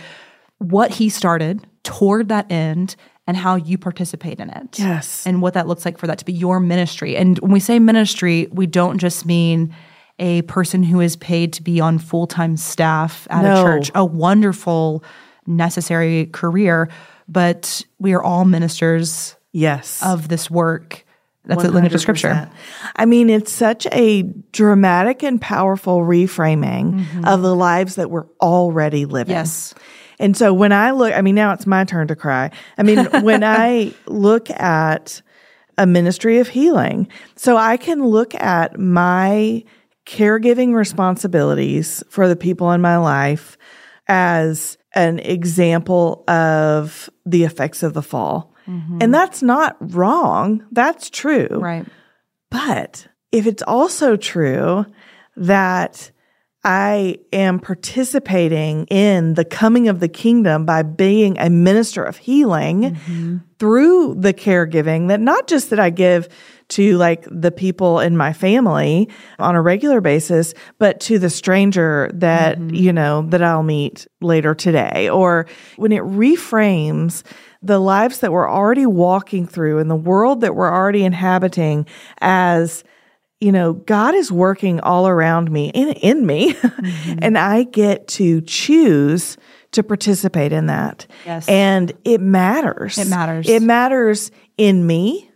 Speaker 2: what he started toward that end and how you participate in it.
Speaker 1: Yes.
Speaker 2: And what that looks like for that to be your ministry. And when we say ministry, we don't just mean a person who is paid to be on full time staff at
Speaker 1: No.
Speaker 2: a church, a wonderful, necessary career, but we are all ministers
Speaker 1: Yes.
Speaker 2: of this work. That's a linkage to scripture.
Speaker 1: I mean, it's such a dramatic and powerful reframing mm-hmm. of the lives that we're already living.
Speaker 2: Yes.
Speaker 1: And so when I look, I mean, now it's my turn to cry. I mean, when I look at a ministry of healing, so I can look at my caregiving responsibilities for the people in my life as an example of the effects of the fall. Mm-hmm. And that's not wrong. That's true.
Speaker 2: Right.
Speaker 1: But if it's also true that I am participating in the coming of the kingdom by being a minister of healing mm-hmm. through the caregiving that not just that I give to like the people in my family on a regular basis, but to the stranger that, mm-hmm. you know, that I'll meet later today. Or when it reframes the lives that we're already walking through and the world that we're already inhabiting as you know, God is working all around me in in me, and I get to choose to participate in that.
Speaker 2: Yes.
Speaker 1: And it matters.
Speaker 2: It matters.
Speaker 1: It matters in me.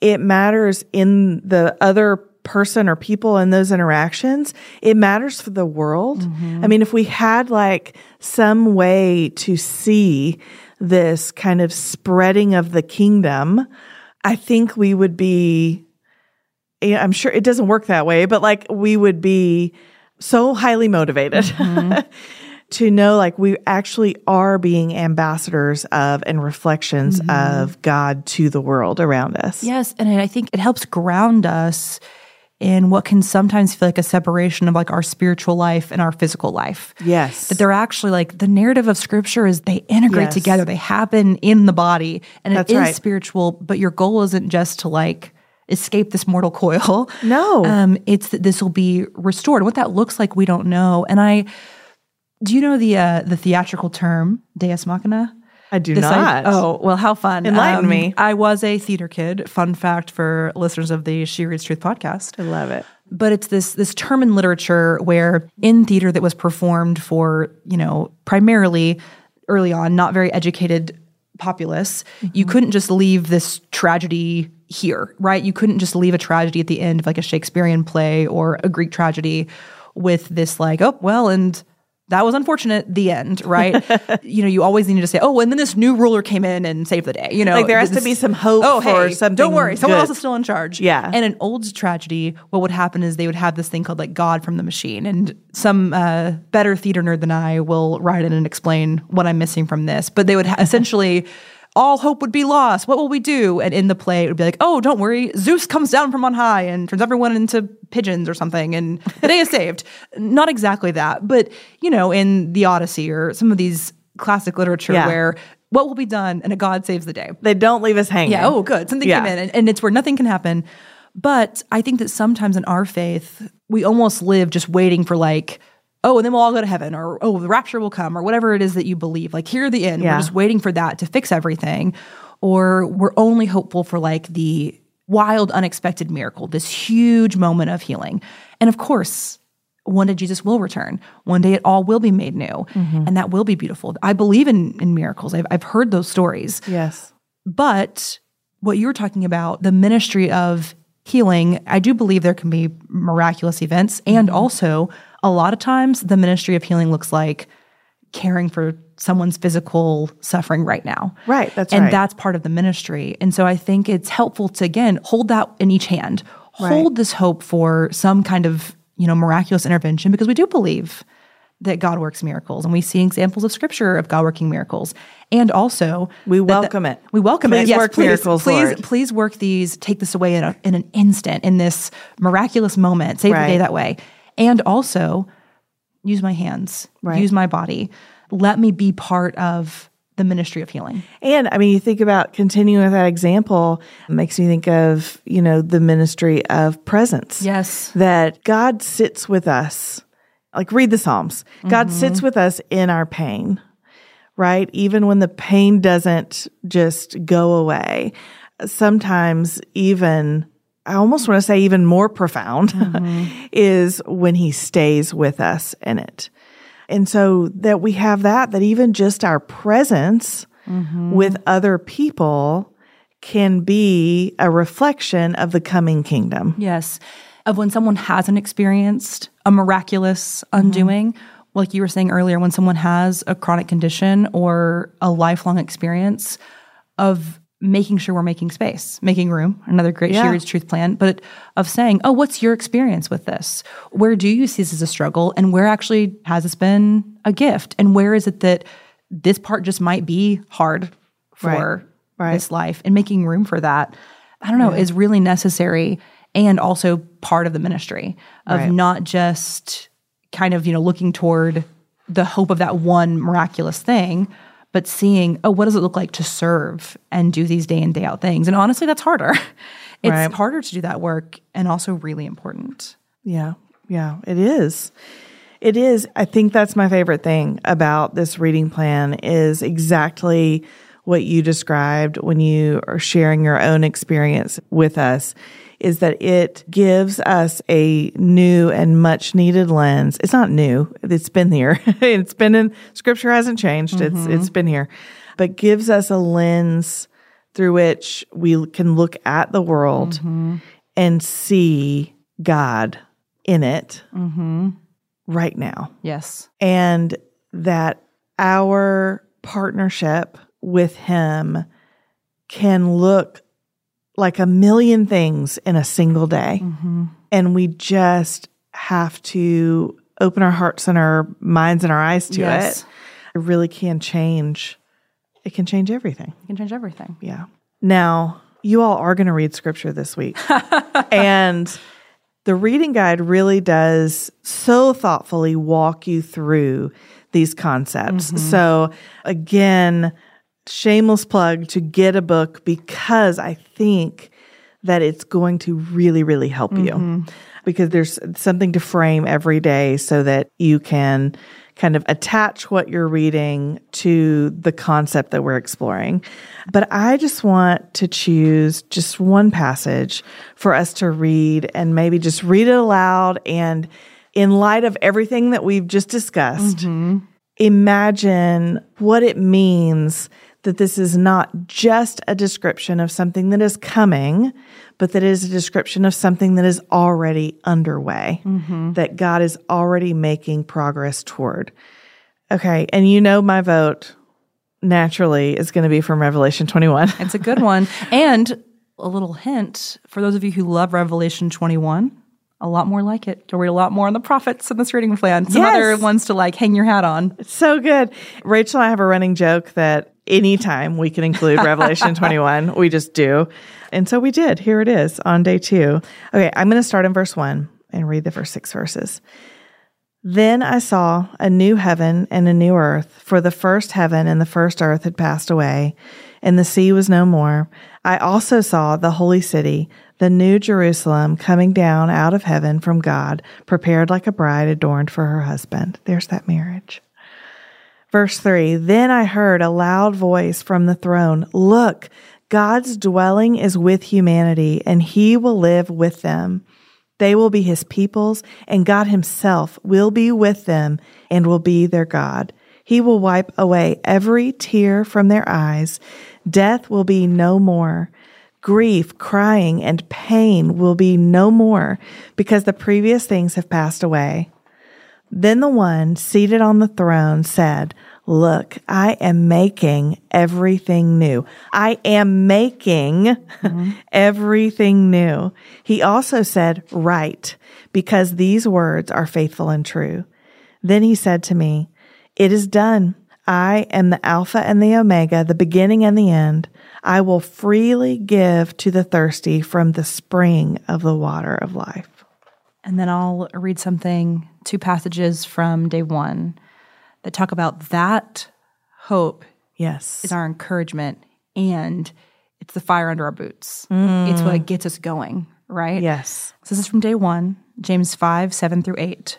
Speaker 1: It matters in the other person or people in those interactions, it matters for the world. Mm-hmm. I mean, if we had like some way to see this kind of spreading of the kingdom, I think we would be, I'm sure it doesn't work that way, but like we would be so highly motivated to know like we actually are being ambassadors of and reflections mm-hmm. of God to the world around us.
Speaker 2: Yes, and I think it helps ground us in what can sometimes feel like a separation of like our spiritual life and our physical life.
Speaker 1: Yes.
Speaker 2: That they're actually like the narrative of scripture is they integrate
Speaker 1: Yes.
Speaker 2: together. They happen in the body and
Speaker 1: That's
Speaker 2: it is
Speaker 1: right.
Speaker 2: spiritual, but your goal isn't just to like escape this mortal coil.
Speaker 1: No.
Speaker 2: Um, it's that this will be restored. What that looks like, we don't know. And I do you know the uh, the theatrical term Deus Machina?
Speaker 1: I do
Speaker 2: This I-
Speaker 1: not.
Speaker 2: oh, well, how fun. Um,
Speaker 1: Enlighten me.
Speaker 2: I was a theater kid. Fun fact for listeners of the She Reads Truth podcast.
Speaker 1: I love it.
Speaker 2: But it's this this term in literature where in theater that was performed for, you know, primarily early on, not very educated populace, you
Speaker 1: Mm-hmm.
Speaker 2: couldn't just leave this tragedy here, right? You couldn't just leave a tragedy at the end of like a Shakespearean play or a Greek tragedy with this like, oh, well, and that was unfortunate, the end, right? you know, you always need to say, oh, and then this new ruler came in and saved the day. You know,
Speaker 1: Like, there has to be some hope
Speaker 2: oh,
Speaker 1: for
Speaker 2: hey,
Speaker 1: something
Speaker 2: Don't worry, someone
Speaker 1: good.
Speaker 2: else is still in charge.
Speaker 1: Yeah.
Speaker 2: And an old tragedy, what would happen is they would have this thing called like God from the machine. And some uh, better theater nerd than I will write in and explain what I'm missing from this. But they would ha- essentially. All hope would be lost. What will we do? And in the play, it would be like, oh, don't worry. Zeus comes down from on high and turns everyone into pigeons or something, and the day is saved. Not exactly that, but you know, in the Odyssey or some of these classic literature
Speaker 1: Yeah.
Speaker 2: where what will be done and a god saves the day.
Speaker 1: They don't leave us hanging.
Speaker 2: Yeah. Oh, good. Something
Speaker 1: Yeah.
Speaker 2: came in, and, and it's where nothing can happen. But I think that sometimes in our faith, we almost live just waiting for like, oh, and then we'll all go to heaven, or oh, the rapture will come, or whatever it is that you believe. Like here, the end.
Speaker 1: Yeah.
Speaker 2: We're just waiting for that to fix everything, or we're only hopeful for like the wild, unexpected miracle, this huge moment of healing. And of course, one day Jesus will return. One day it all will be made new, mm-hmm. and that will be beautiful. I believe in in miracles. I've I've heard those stories.
Speaker 1: Yes.
Speaker 2: But what you were talking about, the ministry of healing, I do believe there can be miraculous events. And mm-hmm. also, a lot of times, the ministry of healing looks like caring for someone's physical suffering right now.
Speaker 1: Right, that's right.
Speaker 2: and
Speaker 1: right.
Speaker 2: that's part of the ministry. And so I think it's helpful to, again, hold that in each hand,
Speaker 1: Right.
Speaker 2: hold this hope for some kind of, you know, miraculous intervention because we do believe that God works miracles and we see examples of scripture of God working miracles. And also
Speaker 1: We welcome it.
Speaker 2: We welcome
Speaker 1: Please
Speaker 2: it. Yes,
Speaker 1: work
Speaker 2: please,
Speaker 1: miracles,
Speaker 2: please,
Speaker 1: Lord.
Speaker 2: please work these, take this away in, a, in an instant, in this miraculous moment, save the day that way. And also use my hands,
Speaker 1: Right.
Speaker 2: use my body. Let me be part of the ministry of healing.
Speaker 1: And I mean, you think about continuing with that example, it makes me think of, you know, the ministry of presence.
Speaker 2: Yes.
Speaker 1: That God sits with us. Like read the Psalms. God mm-hmm. sits with us in our pain, right? Even when the pain doesn't just go away. Sometimes even I almost want to say even more profound mm-hmm. is when he stays with us in it. And so that we have that, that even just our presence mm-hmm. with other people can be a reflection of the coming kingdom.
Speaker 2: Yes. Of when someone hasn't experienced a miraculous mm-hmm. undoing, like you were saying earlier, when someone has a chronic condition or a lifelong experience of making sure we're making space, making room, another great
Speaker 1: Yeah.
Speaker 2: She Truth plan, but of saying, oh, what's your experience with this? Where do you see this as a struggle? And where actually has this been a gift? And where is it that this part just might be hard for
Speaker 1: Right.
Speaker 2: this life? And making room for that, I don't know, is really necessary and also part of the ministry of
Speaker 1: Right.
Speaker 2: not just kind of, you know, looking toward the hope of that one miraculous thing, but seeing, oh, what does it look like to serve and do these day in, day out things? And honestly, that's harder. It's
Speaker 1: Right.
Speaker 2: harder to do that work and also really important.
Speaker 1: Yeah, yeah, it is. It is. I think that's my favorite thing about this reading plan is exactly what you described when you are sharing your own experience with us is that it gives us a new and much needed lens. It's not new. It's been here. it's been in scripture hasn't changed. It's mm-hmm. it's been here. But gives us a lens through which we can look at the world mm-hmm. and see God in it mm-hmm. right now.
Speaker 2: Yes.
Speaker 1: And that our partnership with Him can look like a million things in a single day. Mm-hmm. And we just have to open our hearts and our minds and our eyes to
Speaker 2: Yes.
Speaker 1: it. It really can change. It can change everything.
Speaker 2: You can change everything.
Speaker 1: Yeah. Now, you all are going to read scripture this week. and the reading guide really does so thoughtfully walk you through these concepts. Mm-hmm. So, again, shameless plug to get a book because I think that it's going to really, really help you mm-hmm. because there's something to frame every day so that you can kind of attach what you're reading to the concept that we're exploring. But I just want to choose just one passage for us to read and maybe just read it aloud. And in light of everything that we've just discussed, mm-hmm. imagine what it means that this is not just a description of something that is coming, but that it is a description of something that is already underway, mm-hmm. that God is already making progress toward. Okay. And you know, my vote naturally is going to be from Revelation 21.
Speaker 2: It's a good one. and a little hint for those of you who love Revelation 21, a lot more like it. To read a lot more on the prophets in this reading plan. Some
Speaker 1: Yes.
Speaker 2: other ones to like hang your hat on.
Speaker 1: It's so good. Raechel and I have a running joke that anytime we can include Revelation 21, we just do. And so we did. Here it is on day two. Okay, I'm going to start in verse one and read the first six verses. Then I saw a new heaven and a new earth, for the first heaven and the first earth had passed away, and the sea was no more. I also saw the holy city, the new Jerusalem, coming down out of heaven from God, prepared like a bride adorned for her husband. There's that marriage. Verse 3 Then I heard a loud voice from the throne Look, God's dwelling is with humanity, and he will live with them. They will be his peoples, and God himself will be with them and will be their God. He will wipe away every tear from their eyes. Death will be no more. Grief, crying, and pain will be no more because the previous things have passed away. Then the one seated on the throne said, Look, I am making everything new. I am making everything new. He also said, Write, because these words are faithful and true. Then he said to me, It is done. I am the Alpha and the Omega, the beginning and the end. I will freely give to the thirsty from the spring of the water of life.
Speaker 2: And then I'll read something, two passages from day one that talk about that hope
Speaker 1: Yes.
Speaker 2: is our encouragement and it's the fire under our boots. Mm. It's what gets us going, right?
Speaker 1: Yes.
Speaker 2: So this is from day one, James 5, 7 through 8.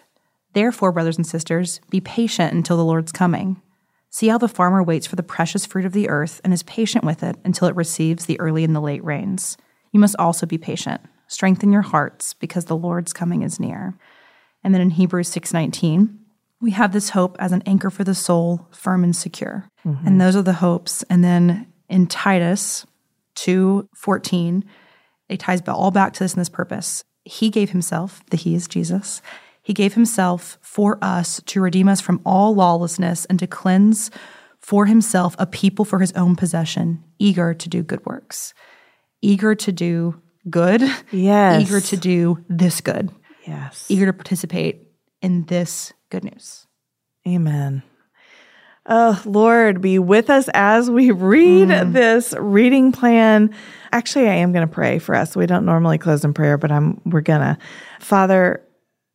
Speaker 2: Therefore, brothers and sisters, be patient until the Lord's coming. See how the farmer waits for the precious fruit of the earth and is patient with it until it receives the early and the late rains. You must also be patient. Strengthen your hearts because the Lord's coming is near. And then in Hebrews 6:19, we have this hope as an anchor for the soul, firm and secure. Mm-hmm. And those are the hopes. And then in Titus 2:14, it ties all back to this and this purpose. He gave himself, the he is Jesus. He gave himself for us to redeem us from all lawlessness and to cleanse for himself a people for his own possession, eager to do good works. Eager to do good.
Speaker 1: Yes.
Speaker 2: Eager to do this good.
Speaker 1: Yes.
Speaker 2: Eager to participate in this good news.
Speaker 1: Amen. Oh, Lord, be with us as we read mm-hmm. this reading plan. Actually, I am going to pray for us. We don't normally close in prayer, but I'm we're going to. Father,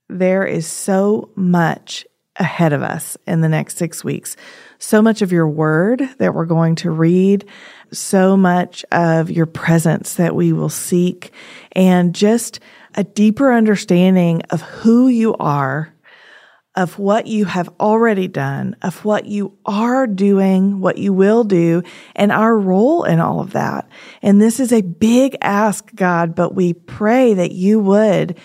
Speaker 1: there is so much ahead of us in the next 6 weeks. So much of your word that we're going to read, so much of your presence that we will seek and just a deeper understanding of who you are of what you have already done, of what you are doing, what you will do, and our role in all of that. And this is a big ask, God, but we pray that you would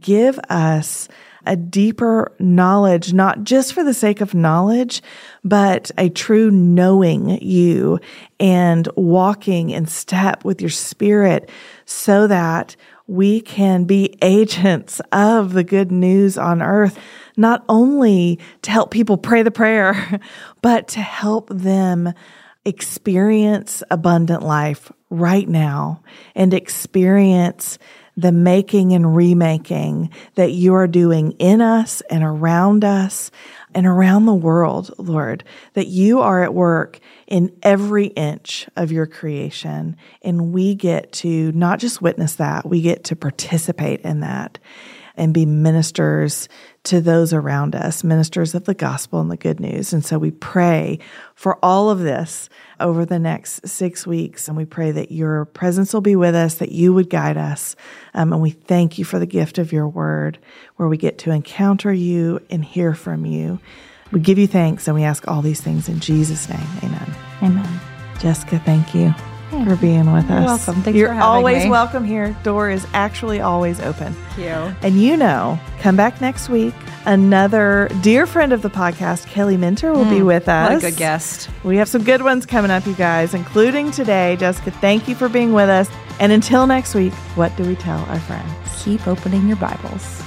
Speaker 1: give us a deeper knowledge, not just for the sake of knowledge, but a true knowing you and walking in step with your spirit so that we can be agents of the good news on earth, not only to help people pray the prayer, but to help them experience abundant life right now and experience the making and remaking that you are doing in us and around us and around the world, Lord, that you are at work in every inch of your creation. And we get to not just witness that, we get to participate in that and be ministers to those around us, ministers of the gospel and the good news. And so we pray for all of this over the next six weeks. And we pray that your presence will be with us, that you would guide us. Um, and we thank you for the gift of your word, where we get to encounter you and hear from you. We give you thanks and we ask all these things in Jesus' name. Amen.
Speaker 2: Amen.
Speaker 1: Jessica, thank you for being with
Speaker 2: You're
Speaker 1: us.
Speaker 2: welcome. Thanks
Speaker 1: You're
Speaker 2: for having
Speaker 1: always
Speaker 2: me.
Speaker 1: welcome here. Door is actually always open.
Speaker 2: Thank you.
Speaker 1: And you know, come back next week. Another dear friend of the podcast, Kelly Minter, will be with us.
Speaker 2: Hmm. What a good guest.
Speaker 1: We have some good ones coming up, you guys, including today. Jessica, thank you for being with us. And until next week, what do we tell our friends?
Speaker 2: Keep opening your Bibles.